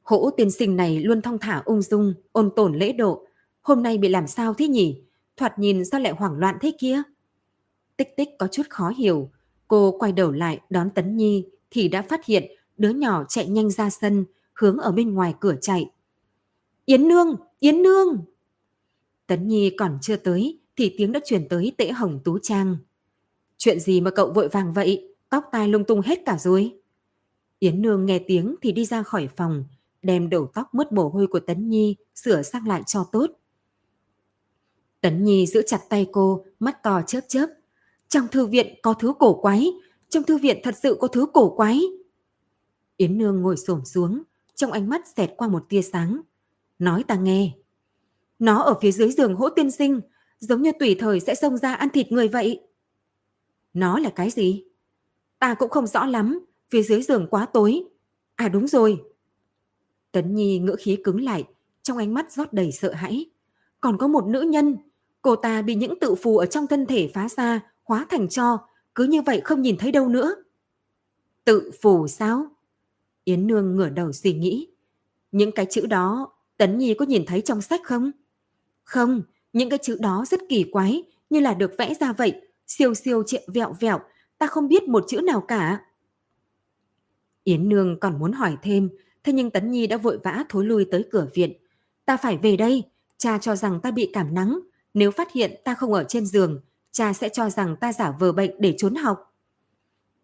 Hỗ tiên sinh này luôn thong thả ung dung, ôn tồn lễ độ. Hôm nay bị làm sao thế nhỉ? Thoạt nhìn sao lại hoảng loạn thế kia? Tích tích có chút khó hiểu. Cô quay đầu lại đón Tấn Nhi thì đã phát hiện đứa nhỏ chạy nhanh ra sân, hướng ở bên ngoài cửa chạy. Yến Nương! Yến Nương! Tấn Nhi còn chưa tới thì tiếng đã chuyển tới tễ hồng tú trang. Chuyện gì mà cậu vội vàng vậy? Tóc tai lung tung hết cả rồi. Yến Nương nghe tiếng thì đi ra khỏi phòng, đem đầu tóc mướt mồ hôi của Tấn Nhi sửa sang lại cho tốt. Tấn Nhi giữ chặt tay cô, mắt to chớp chớp. Trong thư viện có thứ cổ quái, trong thư viện thật sự có thứ cổ quái. Yến Nương ngồi xổm xuống, trong ánh mắt xẹt qua một tia sáng. Nói ta nghe. Nó ở phía dưới giường hỗ tiên sinh, giống như tùy thời sẽ xông ra ăn thịt người vậy. Nó là cái gì? Ta cũng không rõ lắm, phía dưới giường quá tối. À đúng rồi, Tấn Nhi ngữ khí cứng lại, trong ánh mắt rót đầy sợ hãi. Còn có một nữ nhân, cô ta bị những tự phù ở trong thân thể phá ra, hóa thành cho, cứ như vậy không nhìn thấy đâu nữa. Tự phù sao? Yến Nương ngửa đầu suy nghĩ. Những cái chữ đó, Tấn Nhi có nhìn thấy trong sách không? Không, những cái chữ đó rất kỳ quái, như là được vẽ ra vậy, siêu siêu triệu vẹo vẹo, ta không biết một chữ nào cả. Yến Nương còn muốn hỏi thêm, thế nhưng Tấn Nhi đã vội vã thối lui tới cửa viện. Ta phải về đây, cha cho rằng ta bị cảm nắng. Nếu phát hiện ta không ở trên giường, cha sẽ cho rằng ta giả vờ bệnh để trốn học.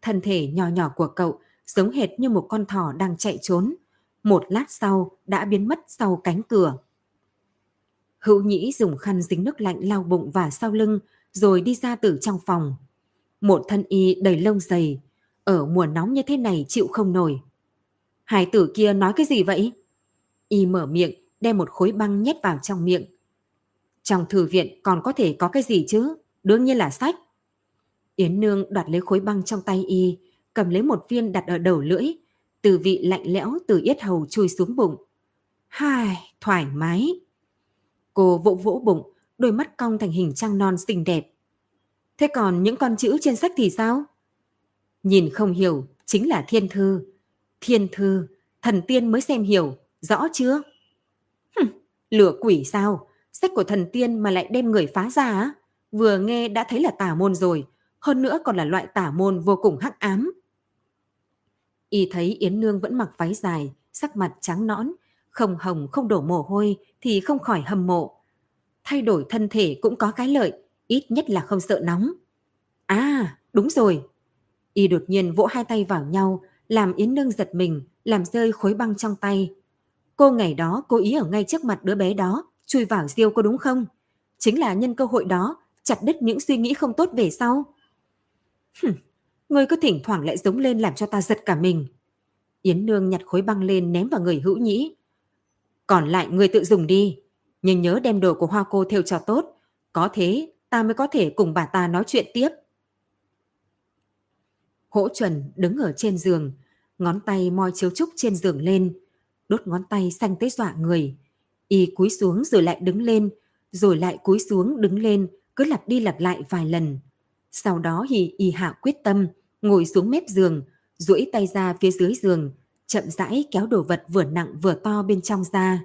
Thân thể nhỏ nhỏ của cậu giống hệt như một con thỏ đang chạy trốn. Một lát sau đã biến mất sau cánh cửa. Hữu Nhĩ dùng khăn dính nước lạnh lau bụng và sau lưng rồi đi ra từ trong phòng. Một thân y đầy lông dày, ở mùa nóng như thế này chịu không nổi. Hải tử kia nói cái gì vậy? Y mở miệng, đem một khối băng nhét vào trong miệng. Trong thư viện còn có thể có cái gì chứ? Đương nhiên là sách. Yến Nương đoạt lấy khối băng trong tay y, cầm lấy một viên đặt ở đầu lưỡi, từ vị lạnh lẽo từ yết hầu chui xuống bụng. Hai, thoải mái. Cô vỗ vỗ bụng, đôi mắt cong thành hình trăng non xinh đẹp. Thế còn những con chữ trên sách thì sao? Nhìn không hiểu, chính là thiên thư. Thiên thư, thần tiên mới xem hiểu, rõ chưa? Hừm, lửa quỷ sao? Sách của thần tiên mà lại đem người phá ra á? Vừa nghe đã thấy là tà môn rồi, hơn nữa còn là loại tà môn vô cùng hắc ám. Y thấy Yến Nương vẫn mặc váy dài, sắc mặt trắng nõn, không hồng không đổ mồ hôi thì không khỏi hâm mộ. Thay đổi thân thể cũng có cái lợi, ít nhất là không sợ nóng. À, đúng rồi. Y đột nhiên vỗ hai tay vào nhau, làm Yến Nương giật mình, làm rơi khối băng trong tay. Cô ngày đó cố ý ở ngay trước mặt đứa bé đó, chui vào riêu có đúng không? Chính là nhân cơ hội đó, chặt đứt những suy nghĩ không tốt về sau. Hừm, người cứ thỉnh thoảng lại giống lên làm cho ta giật cả mình. Yến Nương nhặt khối băng lên ném vào người hữu nhĩ. Còn lại người tự dùng đi, nhưng nhớ đem đồ của hoa cô theo cho tốt. Có thế ta mới có thể cùng bà ta nói chuyện tiếp. Hỗ chuẩn đứng ở trên giường, ngón tay moi chiếu trúc trên giường lên, đốt ngón tay xanh tới dọa người. Y cúi xuống rồi lại đứng lên, rồi lại cúi xuống đứng lên, cứ lặp đi lặp lại vài lần. Sau đó thì y hạ quyết tâm, ngồi xuống mép giường, duỗi tay ra phía dưới giường, chậm rãi kéo đồ vật vừa nặng vừa to bên trong ra.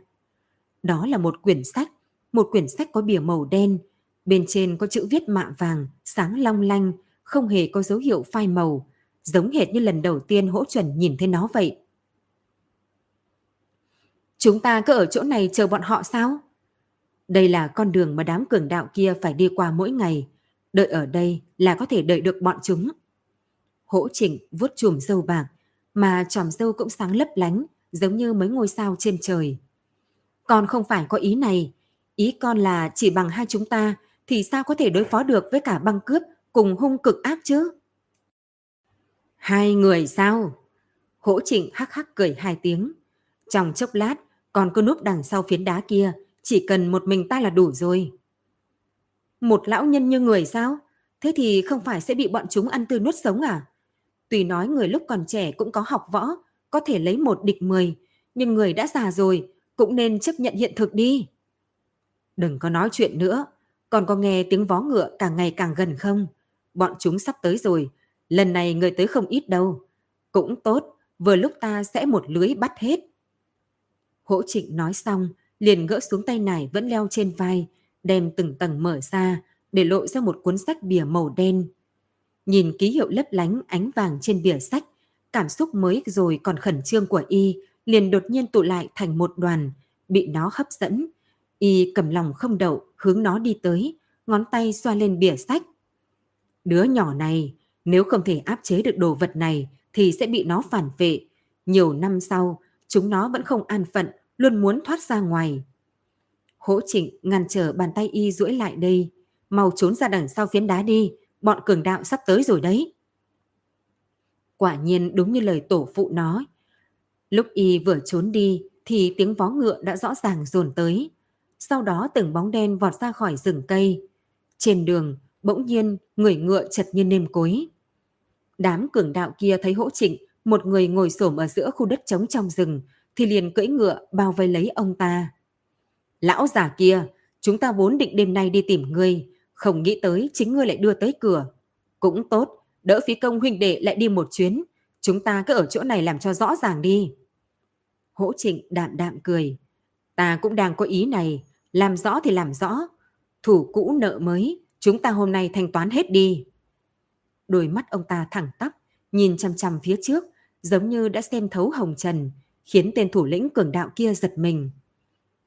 Đó là một quyển sách, một quyển sách có bìa màu đen, bên trên có chữ viết mạ vàng, sáng long lanh, không hề có dấu hiệu phai màu, giống hệt như lần đầu tiên hỗ chuẩn nhìn thấy nó vậy. Chúng ta cứ ở chỗ này chờ bọn họ sao? Đây là con đường mà đám cường đạo kia phải đi qua mỗi ngày. Đợi ở đây là có thể đợi được bọn chúng. Hỗ trịnh vuốt chùm dâu bạc, mà tròm dâu cũng sáng lấp lánh, giống như mấy ngôi sao trên trời. Con không phải có ý này. Ý con là chỉ bằng hai chúng ta thì sao có thể đối phó được với cả băng cướp cùng hung cực ác chứ? Hai người sao? Hỗ trịnh hắc hắc cười hai tiếng. Trong chốc lát, còn cứ núp đằng sau phiến đá kia, chỉ cần một mình ta là đủ rồi. Một lão nhân như người sao? Thế thì không phải sẽ bị bọn chúng ăn tươi nuốt sống à? Tuy nói người lúc còn trẻ cũng có học võ, có thể lấy một địch mười, nhưng người đã già rồi, cũng nên chấp nhận hiện thực đi. Đừng có nói chuyện nữa, còn có nghe tiếng vó ngựa càng ngày càng gần không? Bọn chúng sắp tới rồi, lần này người tới không ít đâu. Cũng tốt, vừa lúc ta sẽ một lưới bắt hết. Hỗ trịnh nói xong, liền gỡ xuống tay nải vẫn leo trên vai, đem từng tầng mở ra, để lộ ra một cuốn sách bìa màu đen. Nhìn ký hiệu lấp lánh ánh vàng trên bìa sách, cảm xúc mới rồi còn khẩn trương của y liền đột nhiên tụ lại thành một đoàn, bị nó hấp dẫn. Y cầm lòng không đậu, hướng nó đi tới, ngón tay xoa lên bìa sách. Đứa nhỏ này, nếu không thể áp chế được đồ vật này thì sẽ bị nó phản vệ. Nhiều năm sau, chúng nó vẫn không an phận, luôn muốn thoát ra ngoài. Hỗ trịnh ngăn trở bàn tay y duỗi lại đây. Mau trốn ra đằng sau phiến đá đi, bọn cường đạo sắp tới rồi đấy. Quả nhiên đúng như lời tổ phụ nói. Lúc y vừa trốn đi thì tiếng vó ngựa đã rõ ràng dồn tới. Sau đó từng bóng đen vọt ra khỏi rừng cây. Trên đường, bỗng nhiên người ngựa chật như nêm cối. Đám cường đạo kia thấy hỗ trịnh, một người ngồi xổm ở giữa khu đất trống trong rừng, thì liền cưỡi ngựa bao vây lấy ông ta. Lão già kia, chúng ta vốn định đêm nay đi tìm ngươi, không nghĩ tới chính ngươi lại đưa tới cửa. Cũng tốt, đỡ phí công huynh đệ lại đi một chuyến, chúng ta cứ ở chỗ này làm cho rõ ràng đi. Hỗ trịnh đạm đạm cười. Ta cũng đang có ý này, làm rõ thì làm rõ. Thủ cũ nợ mới, chúng ta hôm nay thanh toán hết đi. Đôi mắt ông ta thẳng tắp, nhìn chằm chằm phía trước, giống như đã xem thấu hồng trần, khiến tên thủ lĩnh cường đạo kia giật mình.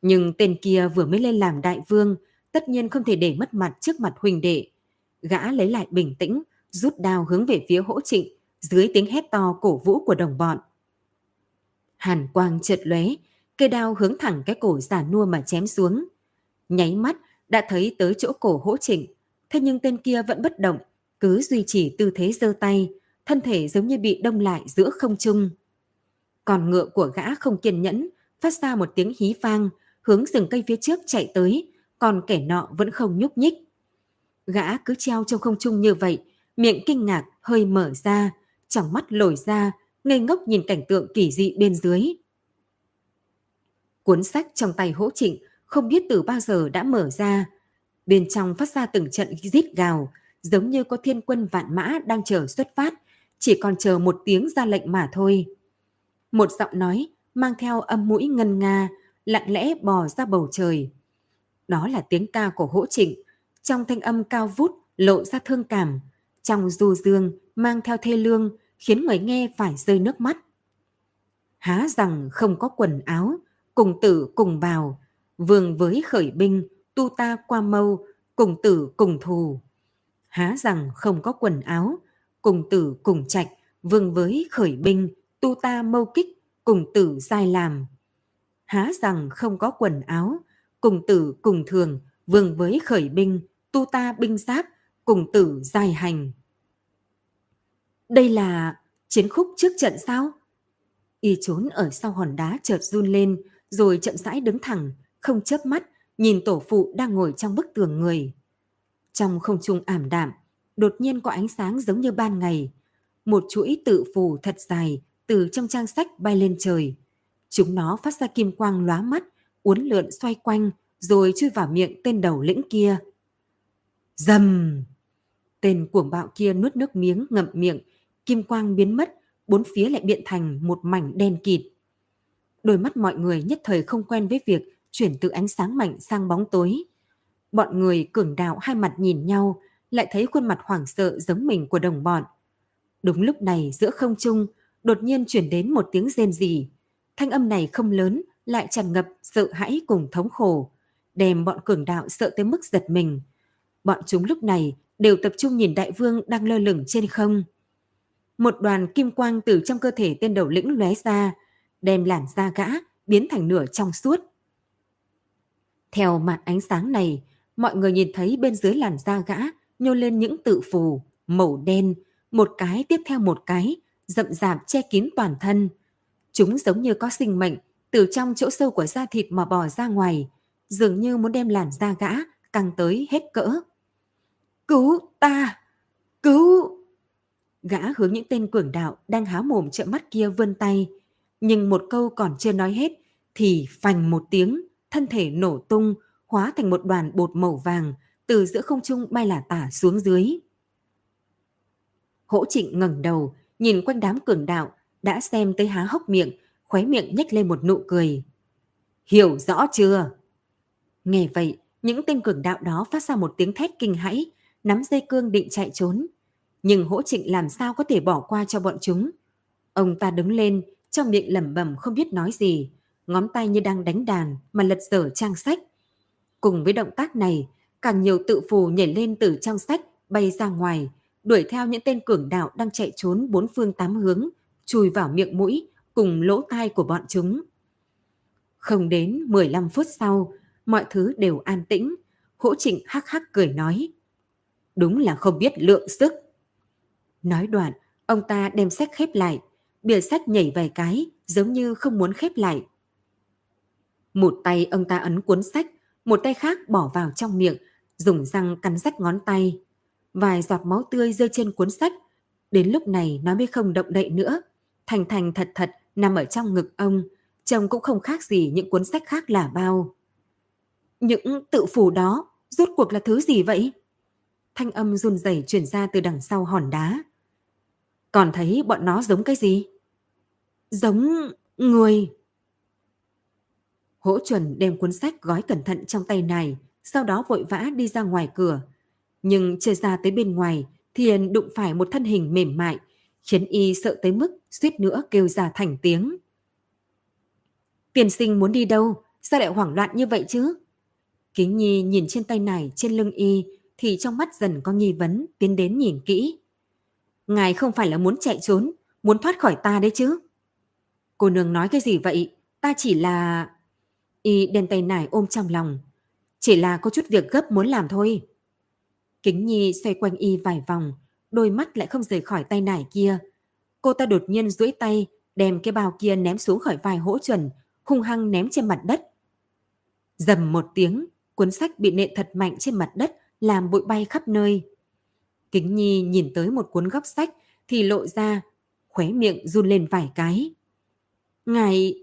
Nhưng tên kia vừa mới lên làm đại vương, tất nhiên không thể để mất mặt trước mặt huỳnh đệ. Gã lấy lại bình tĩnh, rút đao hướng về phía hỗ trịnh, dưới tiếng hét to cổ vũ của đồng bọn. Hàn quang chợt lóe, cây đao hướng thẳng cái cổ giả nua mà chém xuống. Nháy mắt đã thấy tới chỗ cổ hỗ trịnh, thế nhưng tên kia vẫn bất động, cứ duy trì tư thế giơ tay, thân thể giống như bị đông lại giữa không trung. Còn ngựa của gã không kiên nhẫn, phát ra một tiếng hí vang, hướng rừng cây phía trước chạy tới, còn kẻ nọ vẫn không nhúc nhích. Gã cứ treo trong không trung như vậy, miệng kinh ngạc hơi mở ra, trong mắt lồi ra, ngây ngốc nhìn cảnh tượng kỳ dị bên dưới. Cuốn sách trong tay hỗ trịnh không biết từ bao giờ đã mở ra. Bên trong phát ra từng trận rít gào, giống như có thiên quân vạn mã đang chờ xuất phát, chỉ còn chờ một tiếng ra lệnh mà thôi. Một giọng nói mang theo âm mũi ngân nga, lặng lẽ bò ra bầu trời. Đó là tiếng ca của hỗ trịnh, trong thanh âm cao vút lộ ra thương cảm, trong du dương mang theo thê lương khiến người nghe phải rơi nước mắt. Há rằng không có quần áo, cùng tử cùng bào, vương với khởi binh, tu ta qua mâu, cùng tử cùng thù. Há rằng không có quần áo, cùng tử cùng trạch, vương với khởi binh, tu ta mâu kích, cùng tử giai làm. Há rằng không có quần áo, cùng tử cùng thường, vương với khởi binh, tu ta binh giáp, cùng tử dài hành. Đây là chiến khúc trước trận sao? Y trốn ở sau hòn đá chợt run lên, rồi chậm rãi đứng thẳng, không chớp mắt, nhìn tổ phụ đang ngồi trong bức tường người. Trong không trung ảm đạm, đột nhiên có ánh sáng giống như ban ngày. Một chuỗi tự phù thật dài từ trong trang sách bay lên trời. Chúng nó phát ra kim quang lóa mắt, uốn lượn xoay quanh, rồi chui vào miệng tên đầu lĩnh kia. Dầm! Tên cuồng bạo kia nuốt nước miếng ngậm miệng, kim quang biến mất, bốn phía lại biện thành một mảnh đen kịt. Đôi mắt mọi người nhất thời không quen với việc chuyển từ ánh sáng mạnh sang bóng tối. Bọn người cường đạo hai mặt nhìn nhau, lại thấy khuôn mặt hoảng sợ giống mình của đồng bọn. Đúng lúc này giữa không trung, đột nhiên chuyển đến một tiếng rên rỉ. Thanh âm này không lớn, lại tràn ngập sợ hãi cùng thống khổ, đem bọn cường đạo sợ tới mức giật mình. Bọn chúng lúc này đều tập trung nhìn đại vương đang lơ lửng trên không. Một đoàn kim quang từ trong cơ thể tên đầu lĩnh lóe ra, đem làn da gã biến thành nửa trong suốt. Theo mặt ánh sáng này, mọi người nhìn thấy bên dưới làn da gã nhô lên những tự phù, màu đen, một cái tiếp theo một cái, rậm rạp che kín toàn thân. Chúng giống như có sinh mệnh, từ trong chỗ sâu của da thịt mà bò ra ngoài, dường như muốn đem làn da gã căng tới hết cỡ. Cứu ta! Cứu! Gã hướng những tên cường đạo đang há mồm trợn mắt kia vươn tay, nhưng một câu còn chưa nói hết thì phành một tiếng, thân thể nổ tung, hóa thành một đoàn bột màu vàng từ giữa không trung bay lả tả xuống dưới. Hỗ trịnh ngẩng đầu, nhìn quanh đám cường đạo, đã xem tới há hốc miệng, khóe miệng nhếch lên một nụ cười. Hiểu rõ chưa? Nghe vậy, những tên cường đạo đó phát ra một tiếng thét kinh hãi, nắm dây cương định chạy trốn. Nhưng hỗ trịnh làm sao có thể bỏ qua cho bọn chúng. Ông ta đứng lên, trong miệng lẩm bẩm không biết nói gì, ngón tay như đang đánh đàn mà lật dở trang sách. Cùng với động tác này, càng nhiều tự phù nhảy lên từ trong sách bay ra ngoài, đuổi theo những tên cường đạo đang chạy trốn bốn phương tám hướng, chui vào miệng mũi cùng lỗ tai của bọn chúng. Không đến 15 phút sau, mọi thứ đều an tĩnh, hỗ trịnh hắc hắc cười nói. Đúng là không biết lượng sức. Nói đoạn, ông ta đem sách khép lại, bìa sách nhảy vài cái, giống như không muốn khép lại. Một tay ông ta ấn cuốn sách, một tay khác bỏ vào trong miệng, dùng răng cắn rách ngón tay. Vài giọt máu tươi rơi trên cuốn sách. Đến lúc này nó mới không động đậy nữa. Thành thành thật thật nằm ở trong ngực ông, trông cũng không khác gì những cuốn sách khác là bao. Những tự phủ đó, rốt cuộc là thứ gì vậy? Thanh âm run rẩy truyền ra từ đằng sau hòn đá. Còn thấy bọn nó giống cái gì? Giống người. Hỗ chuẩn đem cuốn sách gói cẩn thận trong tay này, sau đó vội vã đi ra ngoài cửa. Nhưng chưa ra tới bên ngoài, thì đụng phải một thân hình mềm mại, khiến y sợ tới mức suýt nữa kêu ra thành tiếng. Tiền sinh muốn đi đâu? Sao lại hoảng loạn như vậy chứ? Kính Nhi nhìn trên tay này trên lưng y thì trong mắt dần có nghi vấn tiến đến nhìn kỹ. Ngài không phải là muốn chạy trốn, muốn thoát khỏi ta đấy chứ? Cô nương nói cái gì vậy? Ta chỉ là... Y đem tay nải ôm trong lòng. Chỉ là có chút việc gấp muốn làm thôi. Kính Nhi xoay quanh y vài vòng, đôi mắt lại không rời khỏi tay nải kia. Cô ta đột nhiên duỗi tay, đem cái bao kia ném xuống khỏi vai hỗ chuẩn, hung hăng ném trên mặt đất. Dầm một tiếng, cuốn sách bị nện thật mạnh trên mặt đất, làm bụi bay khắp nơi. Kính Nhi nhìn tới một cuốn góc sách thì lộ ra, khóe miệng run lên vài cái. Ngài,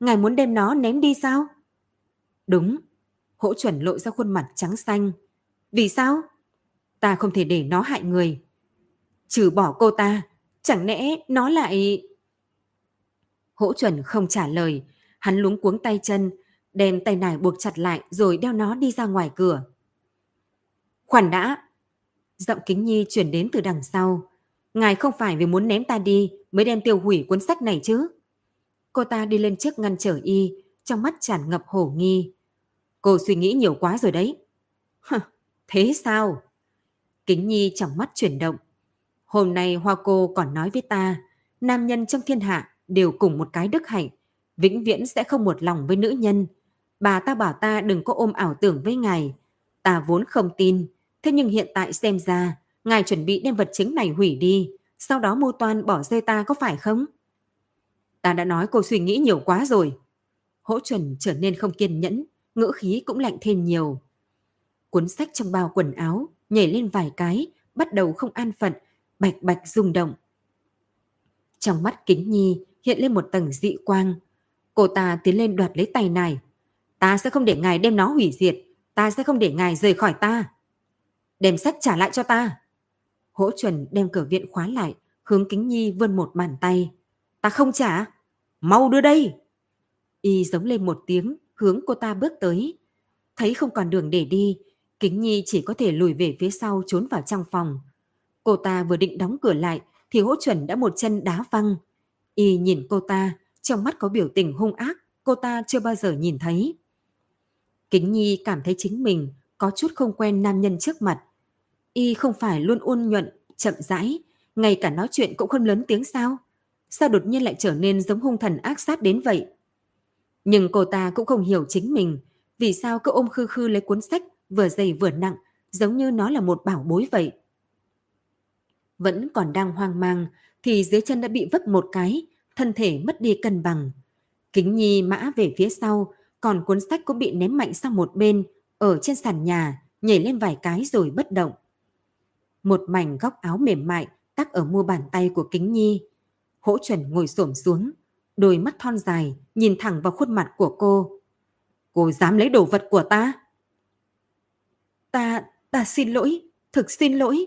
ngài muốn đem nó ném đi sao? Đúng, hỗ chuẩn lộ ra khuôn mặt trắng xanh. Vì sao? Ta không thể để nó hại người. Trừ bỏ cô ta, chẳng lẽ nó lại... Hỗ chuẩn không trả lời, hắn lúng cuống tay chân, đem tay nải buộc chặt lại rồi đeo nó đi ra ngoài cửa. Khoản đã! Giọng kính nhi chuyển đến từ đằng sau. Ngài không phải vì muốn ném ta đi mới đem tiêu hủy cuốn sách này chứ? Cô ta đi lên trước ngăn trở y, trong mắt tràn ngập hổ nghi. Cô suy nghĩ nhiều quá rồi đấy. Thế sao? Kính Nhi trong mắt chuyển động. Hôm nay Hoa cô còn nói với ta, nam nhân trong thiên hạ đều cùng một cái đức hạnh, vĩnh viễn sẽ không một lòng với nữ nhân. Bà ta bảo ta đừng có ôm ảo tưởng với ngài. Ta vốn không tin, thế nhưng hiện tại xem ra, ngài chuẩn bị đem vật chứng này hủy đi, sau đó mưu toan bỏ rơi ta có phải không? Ta đã nói cô suy nghĩ nhiều quá rồi. Hỗ chuẩn trở nên không kiên nhẫn, ngữ khí cũng lạnh thêm nhiều. Cuốn sách trong bao quần áo nhảy lên vài cái, bắt đầu không an phận, bạch bạch rung động. Trong mắt kính nhi hiện lên một tầng dị quang. Cô ta tiến lên đoạt lấy tay này. Ta sẽ không để ngài đem nó hủy diệt. Ta sẽ không để ngài rời khỏi ta. Đem sách trả lại cho ta. Hỗ chuẩn đem cửa viện khóa lại, hướng kính nhi vươn một bàn tay. Ta không trả. Mau đưa đây. Y giống lên một tiếng, hướng cô ta bước tới. Thấy không còn đường để đi, Kính Nhi chỉ có thể lùi về phía sau trốn vào trong phòng. Cô ta vừa định đóng cửa lại thì hỗ chuẩn đã một chân đá văng. Y nhìn cô ta, trong mắt có biểu tình hung ác, cô ta chưa bao giờ nhìn thấy. Kính Nhi cảm thấy chính mình có chút không quen nam nhân trước mặt. Y không phải luôn ôn nhuận, chậm rãi, ngay cả nói chuyện cũng không lớn tiếng sao? Sao đột nhiên lại trở nên giống hung thần ác sát đến vậy? Nhưng cô ta cũng không hiểu chính mình, vì sao cứ ôm khư khư lấy cuốn sách vừa dày vừa nặng, giống như nó là một bảo bối vậy. Vẫn còn đang hoang mang, thì dưới chân đã bị vấp một cái, thân thể mất đi cân bằng. Kính Nhi mã về phía sau, còn cuốn sách cũng bị ném mạnh sang một bên, ở trên sàn nhà, nhảy lên vài cái rồi bất động. Một mảnh góc áo mềm mại tắc ở mua bàn tay của Kính Nhi. Hỗ chuẩn ngồi xổm xuống, đôi mắt thon dài nhìn thẳng vào khuôn mặt của cô. Cô dám lấy đồ vật của ta? Ta, ta xin lỗi, thực xin lỗi.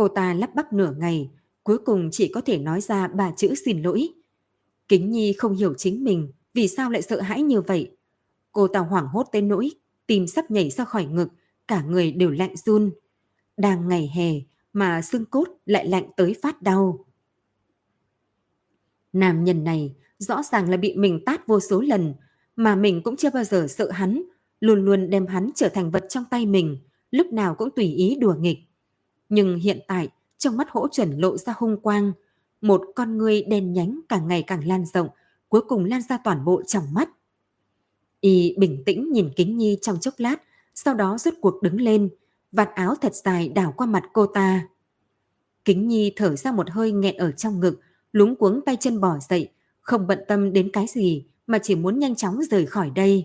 Cô ta lắp bắp nửa ngày, cuối cùng chỉ có thể nói ra ba chữ xin lỗi. Kính Nhi không hiểu chính mình vì sao lại sợ hãi như vậy. Cô ta hoảng hốt tới nỗi, tim sắp nhảy ra khỏi ngực, cả người đều lạnh run. Đang ngày hè mà xương cốt lại lạnh tới phát đau. Nam nhân này rõ ràng là bị mình tát vô số lần, mà mình cũng chưa bao giờ sợ hắn, luôn luôn đem hắn trở thành vật trong tay mình, lúc nào cũng tùy ý đùa nghịch. Nhưng hiện tại, trong mắt hỗ chuẩn lộ ra hung quang, một con ngươi đen nhánh càng ngày càng lan rộng, cuối cùng lan ra toàn bộ trong mắt. Y bình tĩnh nhìn kính nhi trong chốc lát, sau đó rút cuộc đứng lên, vạt áo thật dài đảo qua mặt cô ta. Kính nhi thở ra một hơi nghẹn ở trong ngực, lúng cuống tay chân bỏ dậy, không bận tâm đến cái gì mà chỉ muốn nhanh chóng rời khỏi đây.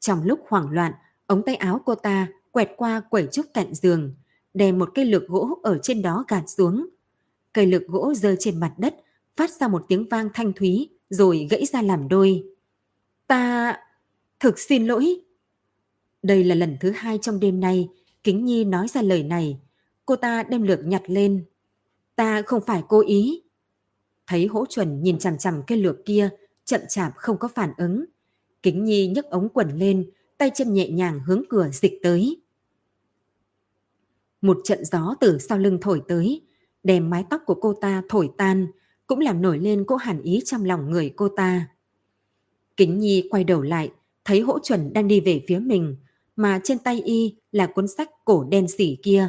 Trong lúc hoảng loạn, ống tay áo cô ta quẹt qua quẩy trúc cạnh giường, đè một cây lược gỗ ở trên đó gạt xuống. Cây lược gỗ rơi trên mặt đất, phát ra một tiếng vang thanh thúy, rồi gãy ra làm đôi. Ta... thực xin lỗi. Đây là lần thứ hai trong đêm nay, Kính Nhi nói ra lời này. Cô ta đem lược nhặt lên. Ta không phải cố ý. Thấy hỗ chuẩn nhìn chằm chằm cây lược kia, chậm chạp không có phản ứng. Kính Nhi nhấc ống quần lên, tay chân nhẹ nhàng hướng cửa dịch tới. Một trận gió từ sau lưng thổi tới, đem mái tóc của cô ta thổi tan, cũng làm nổi lên cỗ hàn ý trong lòng người cô ta. Kính Nhi quay đầu lại, thấy hỗ chuẩn đang đi về phía mình, mà trên tay y là cuốn sách cổ đen xỉ kia,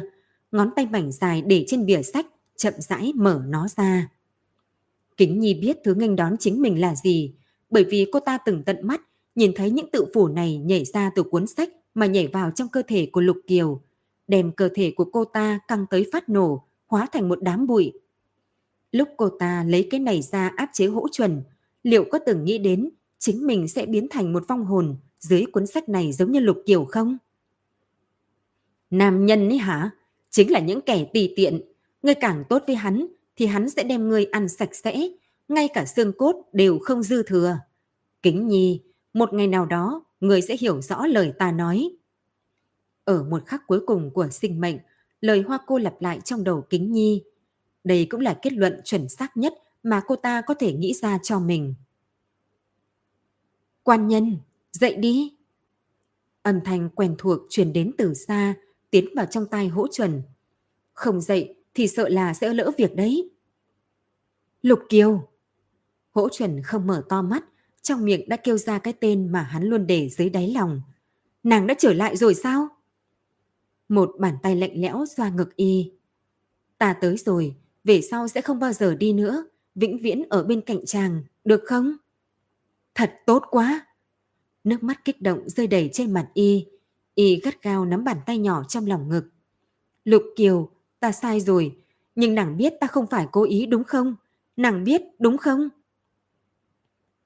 ngón tay mảnh dài để trên bìa sách, chậm rãi mở nó ra. Kính Nhi biết thứ nghênh đón chính mình là gì, bởi vì cô ta từng tận mắt nhìn thấy những tự phủ này nhảy ra từ cuốn sách mà nhảy vào trong cơ thể của Lục Kiều, đem cơ thể của cô ta căng tới phát nổ, hóa thành một đám bụi. Lúc cô ta lấy cái này ra áp chế hỗ chuẩn, liệu có từng nghĩ đến chính mình sẽ biến thành một vong hồn dưới cuốn sách này giống như Lục Kiều không? Nam nhân ấy hả? Chính là những kẻ tùy tiện. Ngươi càng tốt với hắn thì hắn sẽ đem ngươi ăn sạch sẽ, ngay cả xương cốt đều không dư thừa. Kính nhi, một ngày nào đó người sẽ hiểu rõ lời ta nói. Ở một khắc cuối cùng của sinh mệnh, lời hoa cô lặp lại trong đầu kính nhi. Đây cũng là kết luận chuẩn xác nhất mà cô ta có thể nghĩ ra cho mình. Quan nhân, dậy đi. Âm thanh quen thuộc truyền đến từ xa, tiến vào trong tai hỗ chuẩn. Không dậy thì sợ là sẽ lỡ việc đấy. Lục Kiều. Hỗ chuẩn không mở to mắt, trong miệng đã kêu ra cái tên mà hắn luôn để dưới đáy lòng. Nàng đã trở lại rồi sao? Một bàn tay lạnh lẽo xoa ngực y. Ta tới rồi, về sau sẽ không bao giờ đi nữa, vĩnh viễn ở bên cạnh chàng, được không? Thật tốt quá! Nước mắt kích động rơi đầy trên mặt y, y gắt gao nắm bàn tay nhỏ trong lòng ngực. Lục Kiều, ta sai rồi, nhưng nàng biết ta không phải cố ý đúng không? Nàng biết đúng không?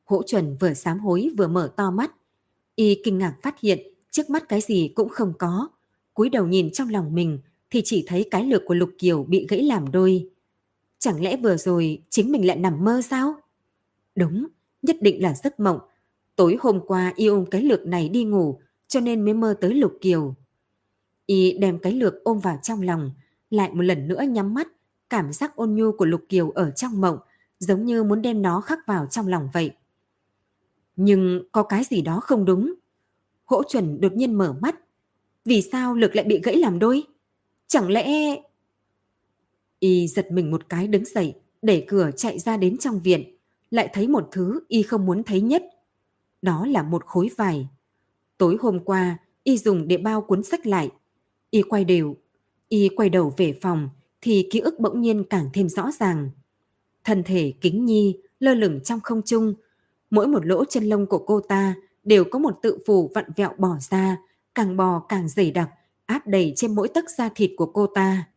Hỗ chuẩn vừa sám hối vừa mở to mắt. Y kinh ngạc phát hiện trước mắt cái gì cũng không có cúi đầu nhìn trong lòng mình thì chỉ thấy cái lược của Lục Kiều bị gãy làm đôi. Chẳng lẽ vừa rồi chính mình lại nằm mơ sao? Đúng, nhất định là giấc mộng. Tối hôm qua y ôm cái lược này đi ngủ cho nên mới mơ tới Lục Kiều. Y đem cái lược ôm vào trong lòng, lại một lần nữa nhắm mắt, cảm giác ôn nhu của Lục Kiều ở trong mộng, giống như muốn đem nó khắc vào trong lòng vậy. Nhưng có cái gì đó không đúng. Hỗ chuẩn đột nhiên mở mắt. Vì sao lực lại bị gãy làm đôi? Chẳng lẽ... Y giật mình một cái đứng dậy, đẩy cửa chạy ra đến trong viện, lại thấy một thứ Y không muốn thấy nhất. Đó là một khối vải. Tối hôm qua, Y dùng để bao cuốn sách lại. Y quay đều, Y quay đầu về phòng, thì ký ức bỗng nhiên càng thêm rõ ràng. Thân thể kính nhi lơ lửng trong không trung, mỗi một lỗ chân lông của cô ta đều có một tự phủ vặn vẹo bỏ ra, càng bò càng dày đặc, áp đầy trên mỗi tấc da thịt của cô ta.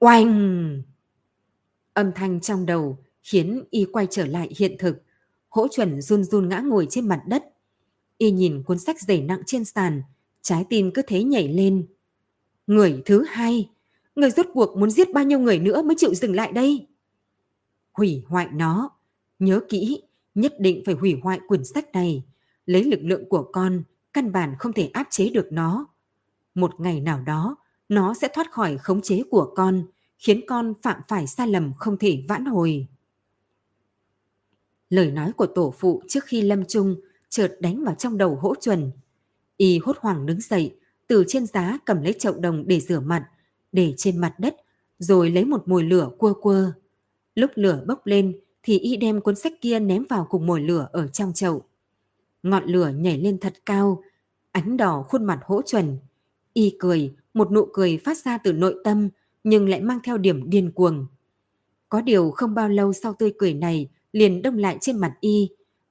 Oanh! Âm thanh trong đầu khiến y quay trở lại hiện thực. Hỗ chuẩn run run ngã ngồi trên mặt đất. Y nhìn cuốn sách dày nặng trên sàn, trái tim cứ thế nhảy lên. Người thứ hai, người rốt cuộc muốn giết bao nhiêu người nữa mới chịu dừng lại đây? Hủy hoại nó, Nhớ kỹ, nhất định phải hủy hoại quyển sách này. Lấy lực lượng của con, căn bản không thể áp chế được nó. Một ngày nào đó, nó sẽ thoát khỏi khống chế của con, khiến con phạm phải sai lầm không thể vãn hồi. Lời nói của tổ phụ trước khi lâm chung chợt đánh vào trong đầu hỗ chuẩn. Y hốt hoảng đứng dậy, từ trên giá cầm lấy chậu đồng để rửa mặt, để trên mặt đất, rồi lấy một mồi lửa cua cua. Lúc lửa bốc lên, thì y đem cuốn sách kia ném vào cùng mồi lửa ở trong chậu. Ngọn lửa nhảy lên thật cao, ánh đỏ khuôn mặt hỗ chuẩn. Y cười, một nụ cười phát ra từ nội tâm, nhưng lại mang theo điểm điên cuồng. Có điều không bao lâu sau tươi cười này liền đông lại trên mặt y,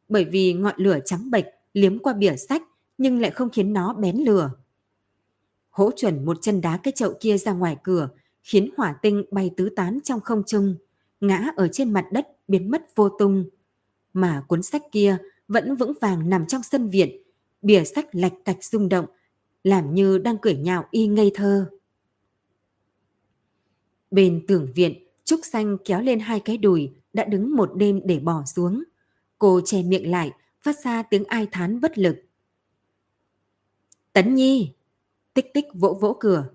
bởi vì ngọn lửa trắng bệch liếm qua bìa sách nhưng lại không khiến nó bén lửa. Hỗ chuẩn một chân đá cái chậu kia ra ngoài cửa, khiến hỏa tinh bay tứ tán trong không trung, ngã ở trên mặt đất biến mất vô tung. Mà cuốn sách kia vẫn vững vàng nằm trong sân viện, bìa sách lạch cạch rung động, làm như đang cười nhạo y ngây thơ. Bên tường viện, Trúc Xanh kéo lên hai cái đùi, đã đứng một đêm để bỏ xuống. Cô che miệng lại, phát ra tiếng ai thán bất lực. Tấn Nhi! Tích tích vỗ vỗ cửa.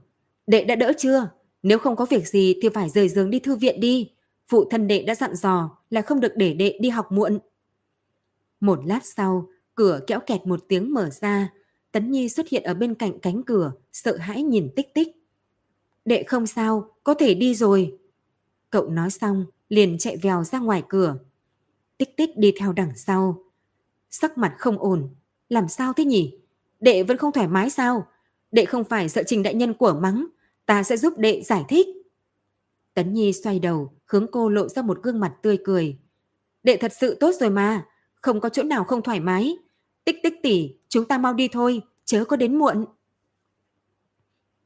Đệ đã đỡ chưa? Nếu không có việc gì thì phải rời giường đi thư viện đi. Phụ thân đệ đã dặn dò là không được để đệ đi học muộn. Một lát sau, cửa kéo kẹt một tiếng mở ra. Tấn Nhi xuất hiện ở bên cạnh cánh cửa, sợ hãi nhìn tích tích. đệ không sao, có thể đi rồi. Cậu nói xong, liền chạy vèo ra ngoài cửa. Tích tích đi theo đằng sau. Sắc mặt không ổn, làm sao thế nhỉ? Đệ vẫn không thoải mái sao? Đệ không phải sợ trình đại nhân của mắng, ta sẽ giúp đệ giải thích. Tấn Nhi xoay đầu, hướng cô lộ ra một gương mặt tươi cười. Đệ thật sự tốt rồi mà, không có chỗ nào không thoải mái. Tích tích tỉ, chúng ta mau đi thôi, chớ có đến muộn.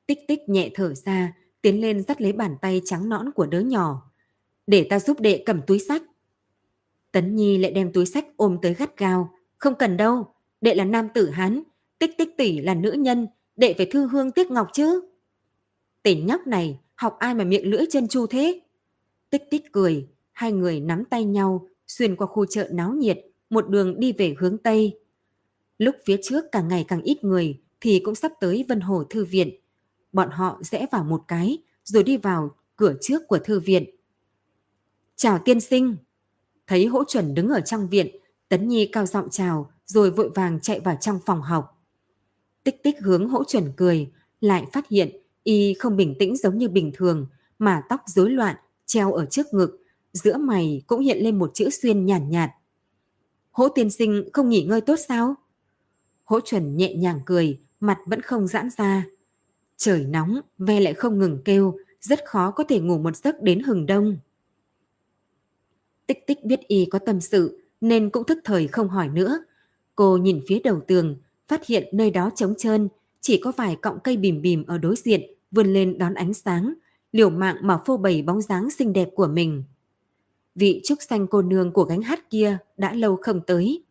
Tích tích nhẹ thở ra, tiến lên dắt lấy bàn tay trắng nõn của đứa nhỏ. Để ta giúp đệ cầm túi sách. Tấn Nhi lại đem túi sách ôm tới gắt gao. Không cần đâu, đệ là nam tử Hán, tích tích tỷ là nữ nhân, đệ phải thư hương tiếc ngọc chứ. Tỉnh nhóc này, học ai mà miệng lưỡi chân chu thế? Tích tích cười, hai người nắm tay nhau, xuyên qua khu chợ náo nhiệt, một đường đi về hướng Tây. Lúc phía trước càng ngày càng ít người thì cũng sắp tới Vân Hồ Thư Viện. Bọn họ rẽ vào một cái rồi đi vào cửa trước của Thư Viện. Chào tiên sinh! Thấy hỗ chuẩn đứng ở trong viện, Tấn Nhi cao giọng chào rồi vội vàng chạy vào trong phòng học. Tích tích hướng hỗ chuẩn cười, lại phát hiện y không bình tĩnh giống như bình thường mà tóc rối loạn treo ở trước ngực, giữa mày cũng hiện lên một chữ xuyên nhàn nhạt, nhạt. Hỗ tiên sinh không nghỉ ngơi tốt sao? Hỗ chuẩn nhẹ nhàng cười, mặt vẫn không giãn ra. Trời nóng, ve lại không ngừng kêu, rất khó có thể ngủ một giấc đến hừng đông. Tích tích biết y có tâm sự, nên cũng thức thời không hỏi nữa. Cô nhìn phía đầu tường, phát hiện nơi đó trống trơn, chỉ có vài cọng cây bìm bìm ở đối diện vươn lên đón ánh sáng, liều mạng mà phô bày bóng dáng xinh đẹp của mình. Vị trúc xanh cô nương của gánh hát kia đã lâu không tới.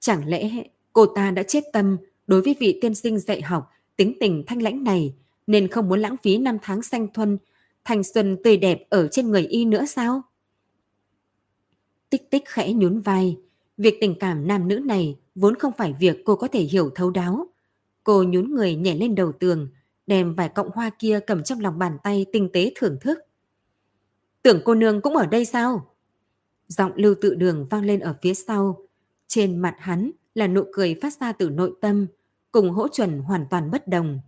Chẳng lẽ cô ta đã chết tâm đối với vị tiên sinh dạy học tính tình thanh lãnh này nên không muốn lãng phí năm tháng xanh thuần, thanh xuân tươi đẹp ở trên người y nữa sao? Tích tích khẽ nhún vai. Việc tình cảm nam nữ này vốn không phải việc cô có thể hiểu thấu đáo. Cô nhún người nhảy lên đầu tường, đem vài cọng hoa kia cầm trong lòng bàn tay tinh tế thưởng thức. Tưởng cô nương cũng ở đây sao? Giọng lưu tự đường vang lên ở phía sau. Trên mặt hắn là nụ cười phát ra từ nội tâm, cùng hỗ chuẩn hoàn toàn bất đồng.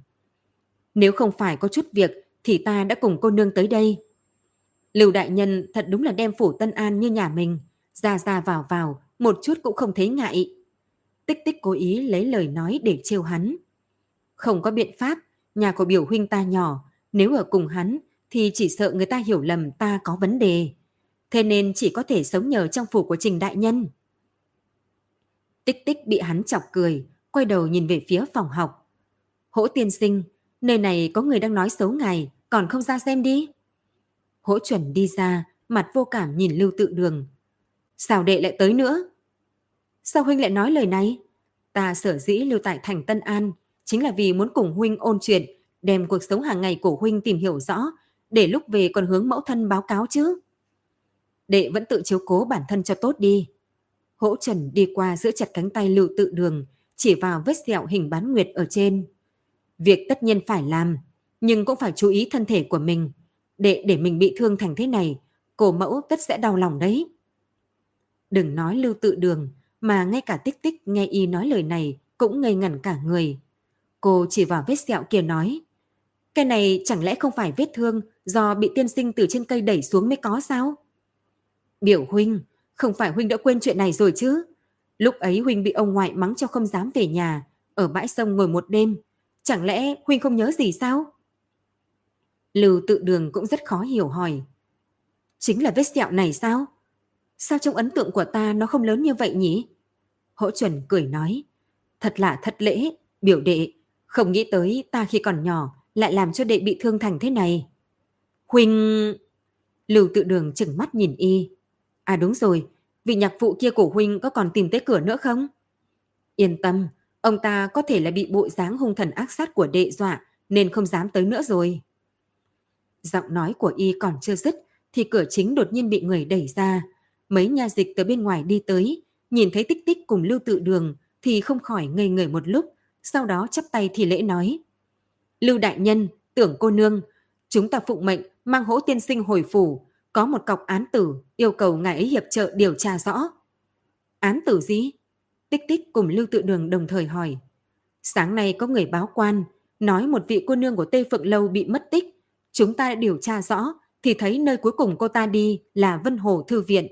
Nếu không phải có chút việc thì ta đã cùng cô nương tới đây. Lưu đại nhân thật đúng là đem phủ Tân An như nhà mình, ra ra vào vào, một chút cũng không thấy ngại. Tích tích cố ý lấy lời nói để trêu hắn. Không có biện pháp, nhà của biểu huynh ta nhỏ, nếu ở cùng hắn thì chỉ sợ người ta hiểu lầm ta có vấn đề. Thế nên chỉ có thể sống nhờ trong phủ của Trình Đại Nhân. Tích tích bị hắn chọc cười, quay đầu nhìn về phía phòng học. Hỗ tiên sinh, nơi này có người đang nói xấu ngài, còn không ra xem đi. Hỗ chuẩn đi ra, mặt vô cảm nhìn lưu tự đường. Sao đệ lại tới nữa? Sao huynh lại nói lời này? Ta sở dĩ lưu tại thành Tân An, chính là vì muốn cùng huynh ôn chuyện, đem cuộc sống hàng ngày của huynh tìm hiểu rõ, để lúc về còn hướng mẫu thân báo cáo chứ. Đệ vẫn tự chiếu cố bản thân cho tốt đi. Hỗ Trần đi qua giữa chặt cánh tay lưu tự đường, chỉ vào vết sẹo hình bán nguyệt ở trên. Việc tất nhiên phải làm, nhưng cũng phải chú ý thân thể của mình. Để để mình bị thương thành thế này, cổ mẫu tất sẽ đau lòng đấy. Đừng nói lưu tự đường, mà ngay cả tích tích nghe y nói lời này cũng ngây ngẩn cả người. Cô chỉ vào vết sẹo kia nói, cái này chẳng lẽ không phải vết thương do bị tiên sinh từ trên cây đẩy xuống mới có sao? Biểu huynh, không phải huynh đã quên chuyện này rồi chứ? Lúc ấy huynh bị ông ngoại mắng cho không dám về nhà, ở bãi sông ngồi một đêm. Chẳng lẽ huynh không nhớ gì sao? Lưu tự đường cũng rất khó hiểu hỏi. Chính là vết sẹo này sao? Sao trong ấn tượng của ta nó không lớn như vậy nhỉ? Hỗ chuẩn cười nói. Thật là thật lễ, biểu đệ. Không nghĩ tới ta khi còn nhỏ lại làm cho đệ bị thương thành thế này. Huynh... Lưu tự đường chừng mắt nhìn y. À đúng rồi, vị nhạc phụ kia của Huynh có còn tìm tới cửa nữa không? Yên tâm, ông ta có thể là bị bộ dáng hung thần ác sát của đệ dọa nên không dám tới nữa rồi. Giọng nói của y còn chưa dứt thì cửa chính đột nhiên bị người đẩy ra. Mấy nhà dịch từ bên ngoài đi tới, nhìn thấy tích tích cùng lưu tự đường thì không khỏi ngây người một lúc, sau đó chắp tay thì lễ nói. Lưu đại nhân, tưởng cô nương, chúng ta phụng mệnh mang hỗ tiên sinh hồi phủ, có một cọc án tử yêu cầu ngài ấy hiệp trợ điều tra rõ. Án tử gì? Tích tích cùng Lưu Tự Đường đồng thời hỏi. Sáng nay có người báo quan, nói một vị cô nương của Tây Phượng Lâu bị mất tích, chúng ta đã điều tra rõ thì thấy nơi cuối cùng cô ta đi là Vân Hồ Thư Viện.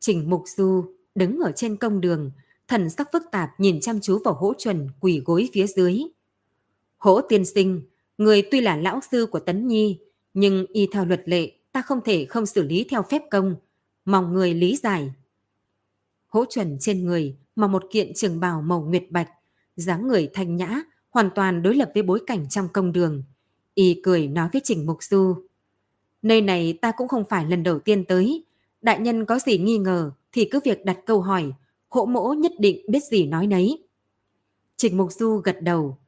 Trình Mục Du đứng ở trên công đường, thần sắc phức tạp nhìn chăm chú vào hỗ chuẩn quỳ gối phía dưới. Hỗ tiên sinh, người tuy là lão sư của Tấn Nhi, nhưng y theo luật lệ ta không thể không xử lý theo phép công, mong người lý giải. Hỗ chuẩn trên người mà một kiện trường bào màu nguyệt bạch, dáng người thanh nhã, hoàn toàn đối lập với bối cảnh trong công đường. Y cười nói với Trình Mục Du. Nơi này ta cũng không phải lần đầu tiên tới. Đại nhân có gì nghi ngờ thì cứ việc đặt câu hỏi, hỗ mỗ nhất định biết gì nói nấy. Trình Mục Du gật đầu.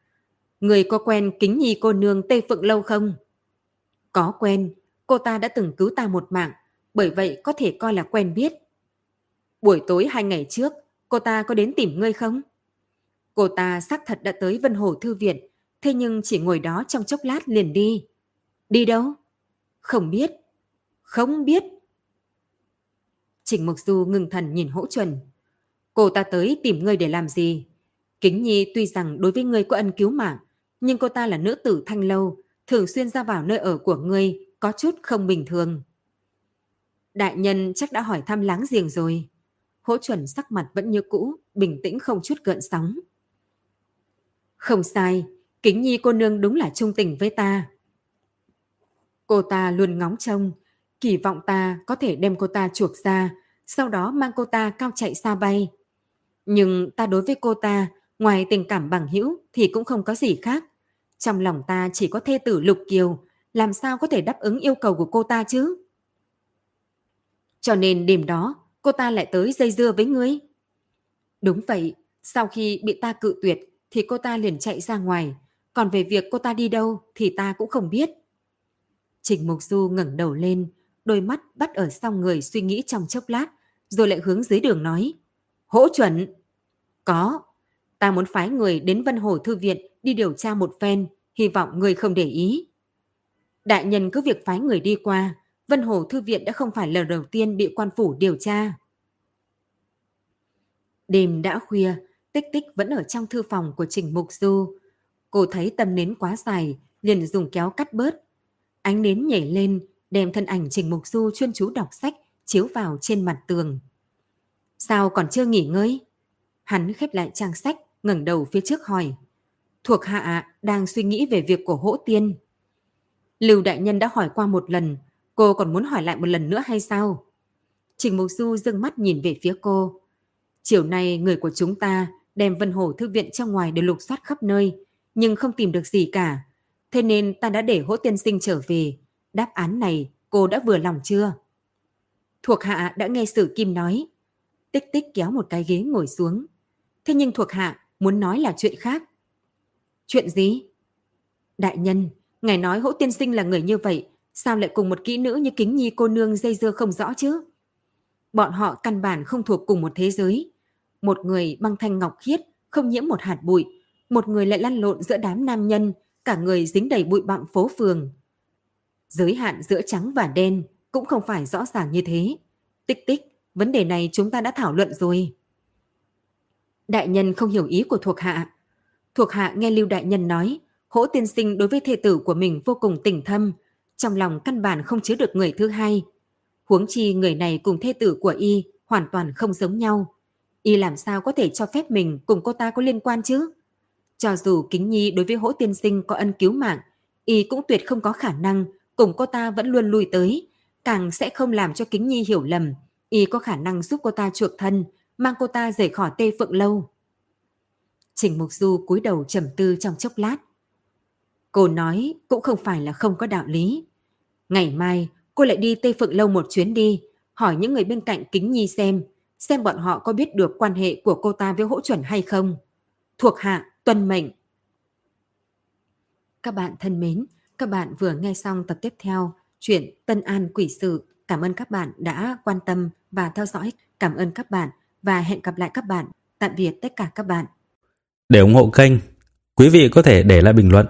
Người có quen kính nhi cô nương Tây Phượng Lâu không? Có quen, cô ta đã từng cứu ta một mạng, bởi vậy có thể coi là quen biết. Buổi tối hai ngày trước, cô ta có đến tìm ngươi không? Cô ta xác thật đã tới Vân Hồ Thư Viện, thế nhưng chỉ ngồi đó trong chốc lát liền đi. Đi đâu? Không biết. Không biết. Trình Mục Du ngừng thần nhìn hỗ chuẩn. Cô ta tới tìm ngươi để làm gì? Kính Nhi tuy rằng đối với ngươi có ân cứu mạng, nhưng cô ta là nữ tử thanh lâu, thường xuyên ra vào nơi ở của ngươi, có chút không bình thường. Đại nhân chắc đã hỏi thăm láng giềng rồi. Hỗ chuẩn sắc mặt vẫn như cũ, bình tĩnh không chút gợn sóng. Không sai, kính nhi cô nương đúng là trung tình với ta. Cô ta luôn ngóng trông, kỳ vọng ta có thể đem cô ta chuộc ra, sau đó mang cô ta cao chạy xa bay. Nhưng ta đối với cô ta, ngoài tình cảm bằng hữu thì cũng không có gì khác. Trong lòng ta chỉ có thê tử Lục Kiều, làm sao có thể đáp ứng yêu cầu của cô ta chứ? Cho nên đêm đó, cô ta lại tới dây dưa với ngươi. Đúng vậy, sau khi bị ta cự tuyệt thì cô ta liền chạy ra ngoài, còn về việc cô ta đi đâu thì ta cũng không biết. Trình Mục Du ngẩng đầu lên, đôi mắt bắt ở sau người suy nghĩ trong chốc lát, rồi lại hướng dưới đường nói. Hỗ chuẩn! Có, ta muốn phái người đến Vân Hồ Thư Viện đi điều tra một phen, hy vọng người không để ý. Đại nhân cứ việc phái người đi qua, Vân Hồ Thư Viện đã không phải lần đầu tiên bị quan phủ điều tra. Đêm đã khuya, tích tích vẫn ở trong thư phòng của Trình Mục Du. Cô thấy tầm nến quá dài, liền dùng kéo cắt bớt. Ánh nến nhảy lên, đem thân ảnh Trình Mục Du chuyên chú đọc sách, chiếu vào trên mặt tường. Sao còn chưa nghỉ ngơi? Hắn khép lại trang sách, ngẩng đầu phía trước hỏi. Thuộc hạ đang suy nghĩ về việc của hỗ tiên. Lưu Đại Nhân đã hỏi qua một lần, cô còn muốn hỏi lại một lần nữa hay sao? Trình Mục Du dương mắt nhìn về phía cô. Chiều nay người của chúng ta đem Vân Hồ Thư viện trong ngoài để lục soát khắp nơi, nhưng không tìm được gì cả. Thế nên ta đã để hỗ tiên sinh trở về. Đáp án này cô đã vừa lòng chưa? Thuộc hạ đã nghe Sử Kim nói. Tích tích kéo một cái ghế ngồi xuống. Thế nhưng thuộc hạ muốn nói là chuyện khác. Chuyện gì? Đại nhân, ngài nói hỗ tiên sinh là người như vậy, sao lại cùng một kỹ nữ như kính nhi cô nương dây dưa không rõ chứ? Bọn họ căn bản không thuộc cùng một thế giới. Một người băng thanh ngọc khiết, không nhiễm một hạt bụi, một người lại lăn lộn giữa đám nam nhân, cả người dính đầy bụi bặm phố phường. Giới hạn giữa trắng và đen cũng không phải rõ ràng như thế. Tích tích, vấn đề này chúng ta đã thảo luận rồi. Đại nhân không hiểu ý của thuộc hạ. Thuộc hạ nghe Lưu Đại Nhân nói, hỗ tiên sinh đối với thê tử của mình vô cùng tình thâm, trong lòng căn bản không chứa được người thứ hai. Huống chi người này cùng thê tử của y hoàn toàn không giống nhau. Y làm sao có thể cho phép mình cùng cô ta có liên quan chứ? Cho dù Kính Nhi đối với hỗ tiên sinh có ân cứu mạng, Y cũng tuyệt không có khả năng cùng cô ta vẫn luôn lui tới, càng sẽ không làm cho Kính Nhi hiểu lầm. Y có khả năng giúp cô ta chuộc thân, mang cô ta rời khỏi Tê Phượng Lâu. Trình Mục Du cúi đầu trầm tư trong chốc lát. Cô nói cũng không phải là không có đạo lý. Ngày mai cô lại đi Tây Phượng Lâu một chuyến đi, hỏi những người bên cạnh Kính Nhi xem, xem bọn họ có biết được quan hệ của cô ta với hỗ chuẩn hay không. Thuộc hạ, tuân mệnh. Các bạn thân mến, các bạn vừa nghe xong tập tiếp theo chuyện Tân An Quỷ Sự. Cảm ơn các bạn đã quan tâm và theo dõi. Cảm ơn các bạn và hẹn gặp lại các bạn. Tạm biệt tất cả các bạn. Để ủng hộ kênh, quý vị có thể để lại bình luận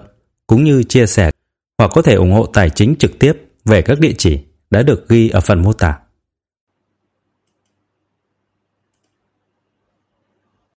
cũng như chia sẻ hoặc có thể ủng hộ tài chính trực tiếp về các địa chỉ đã được ghi ở phần mô tả.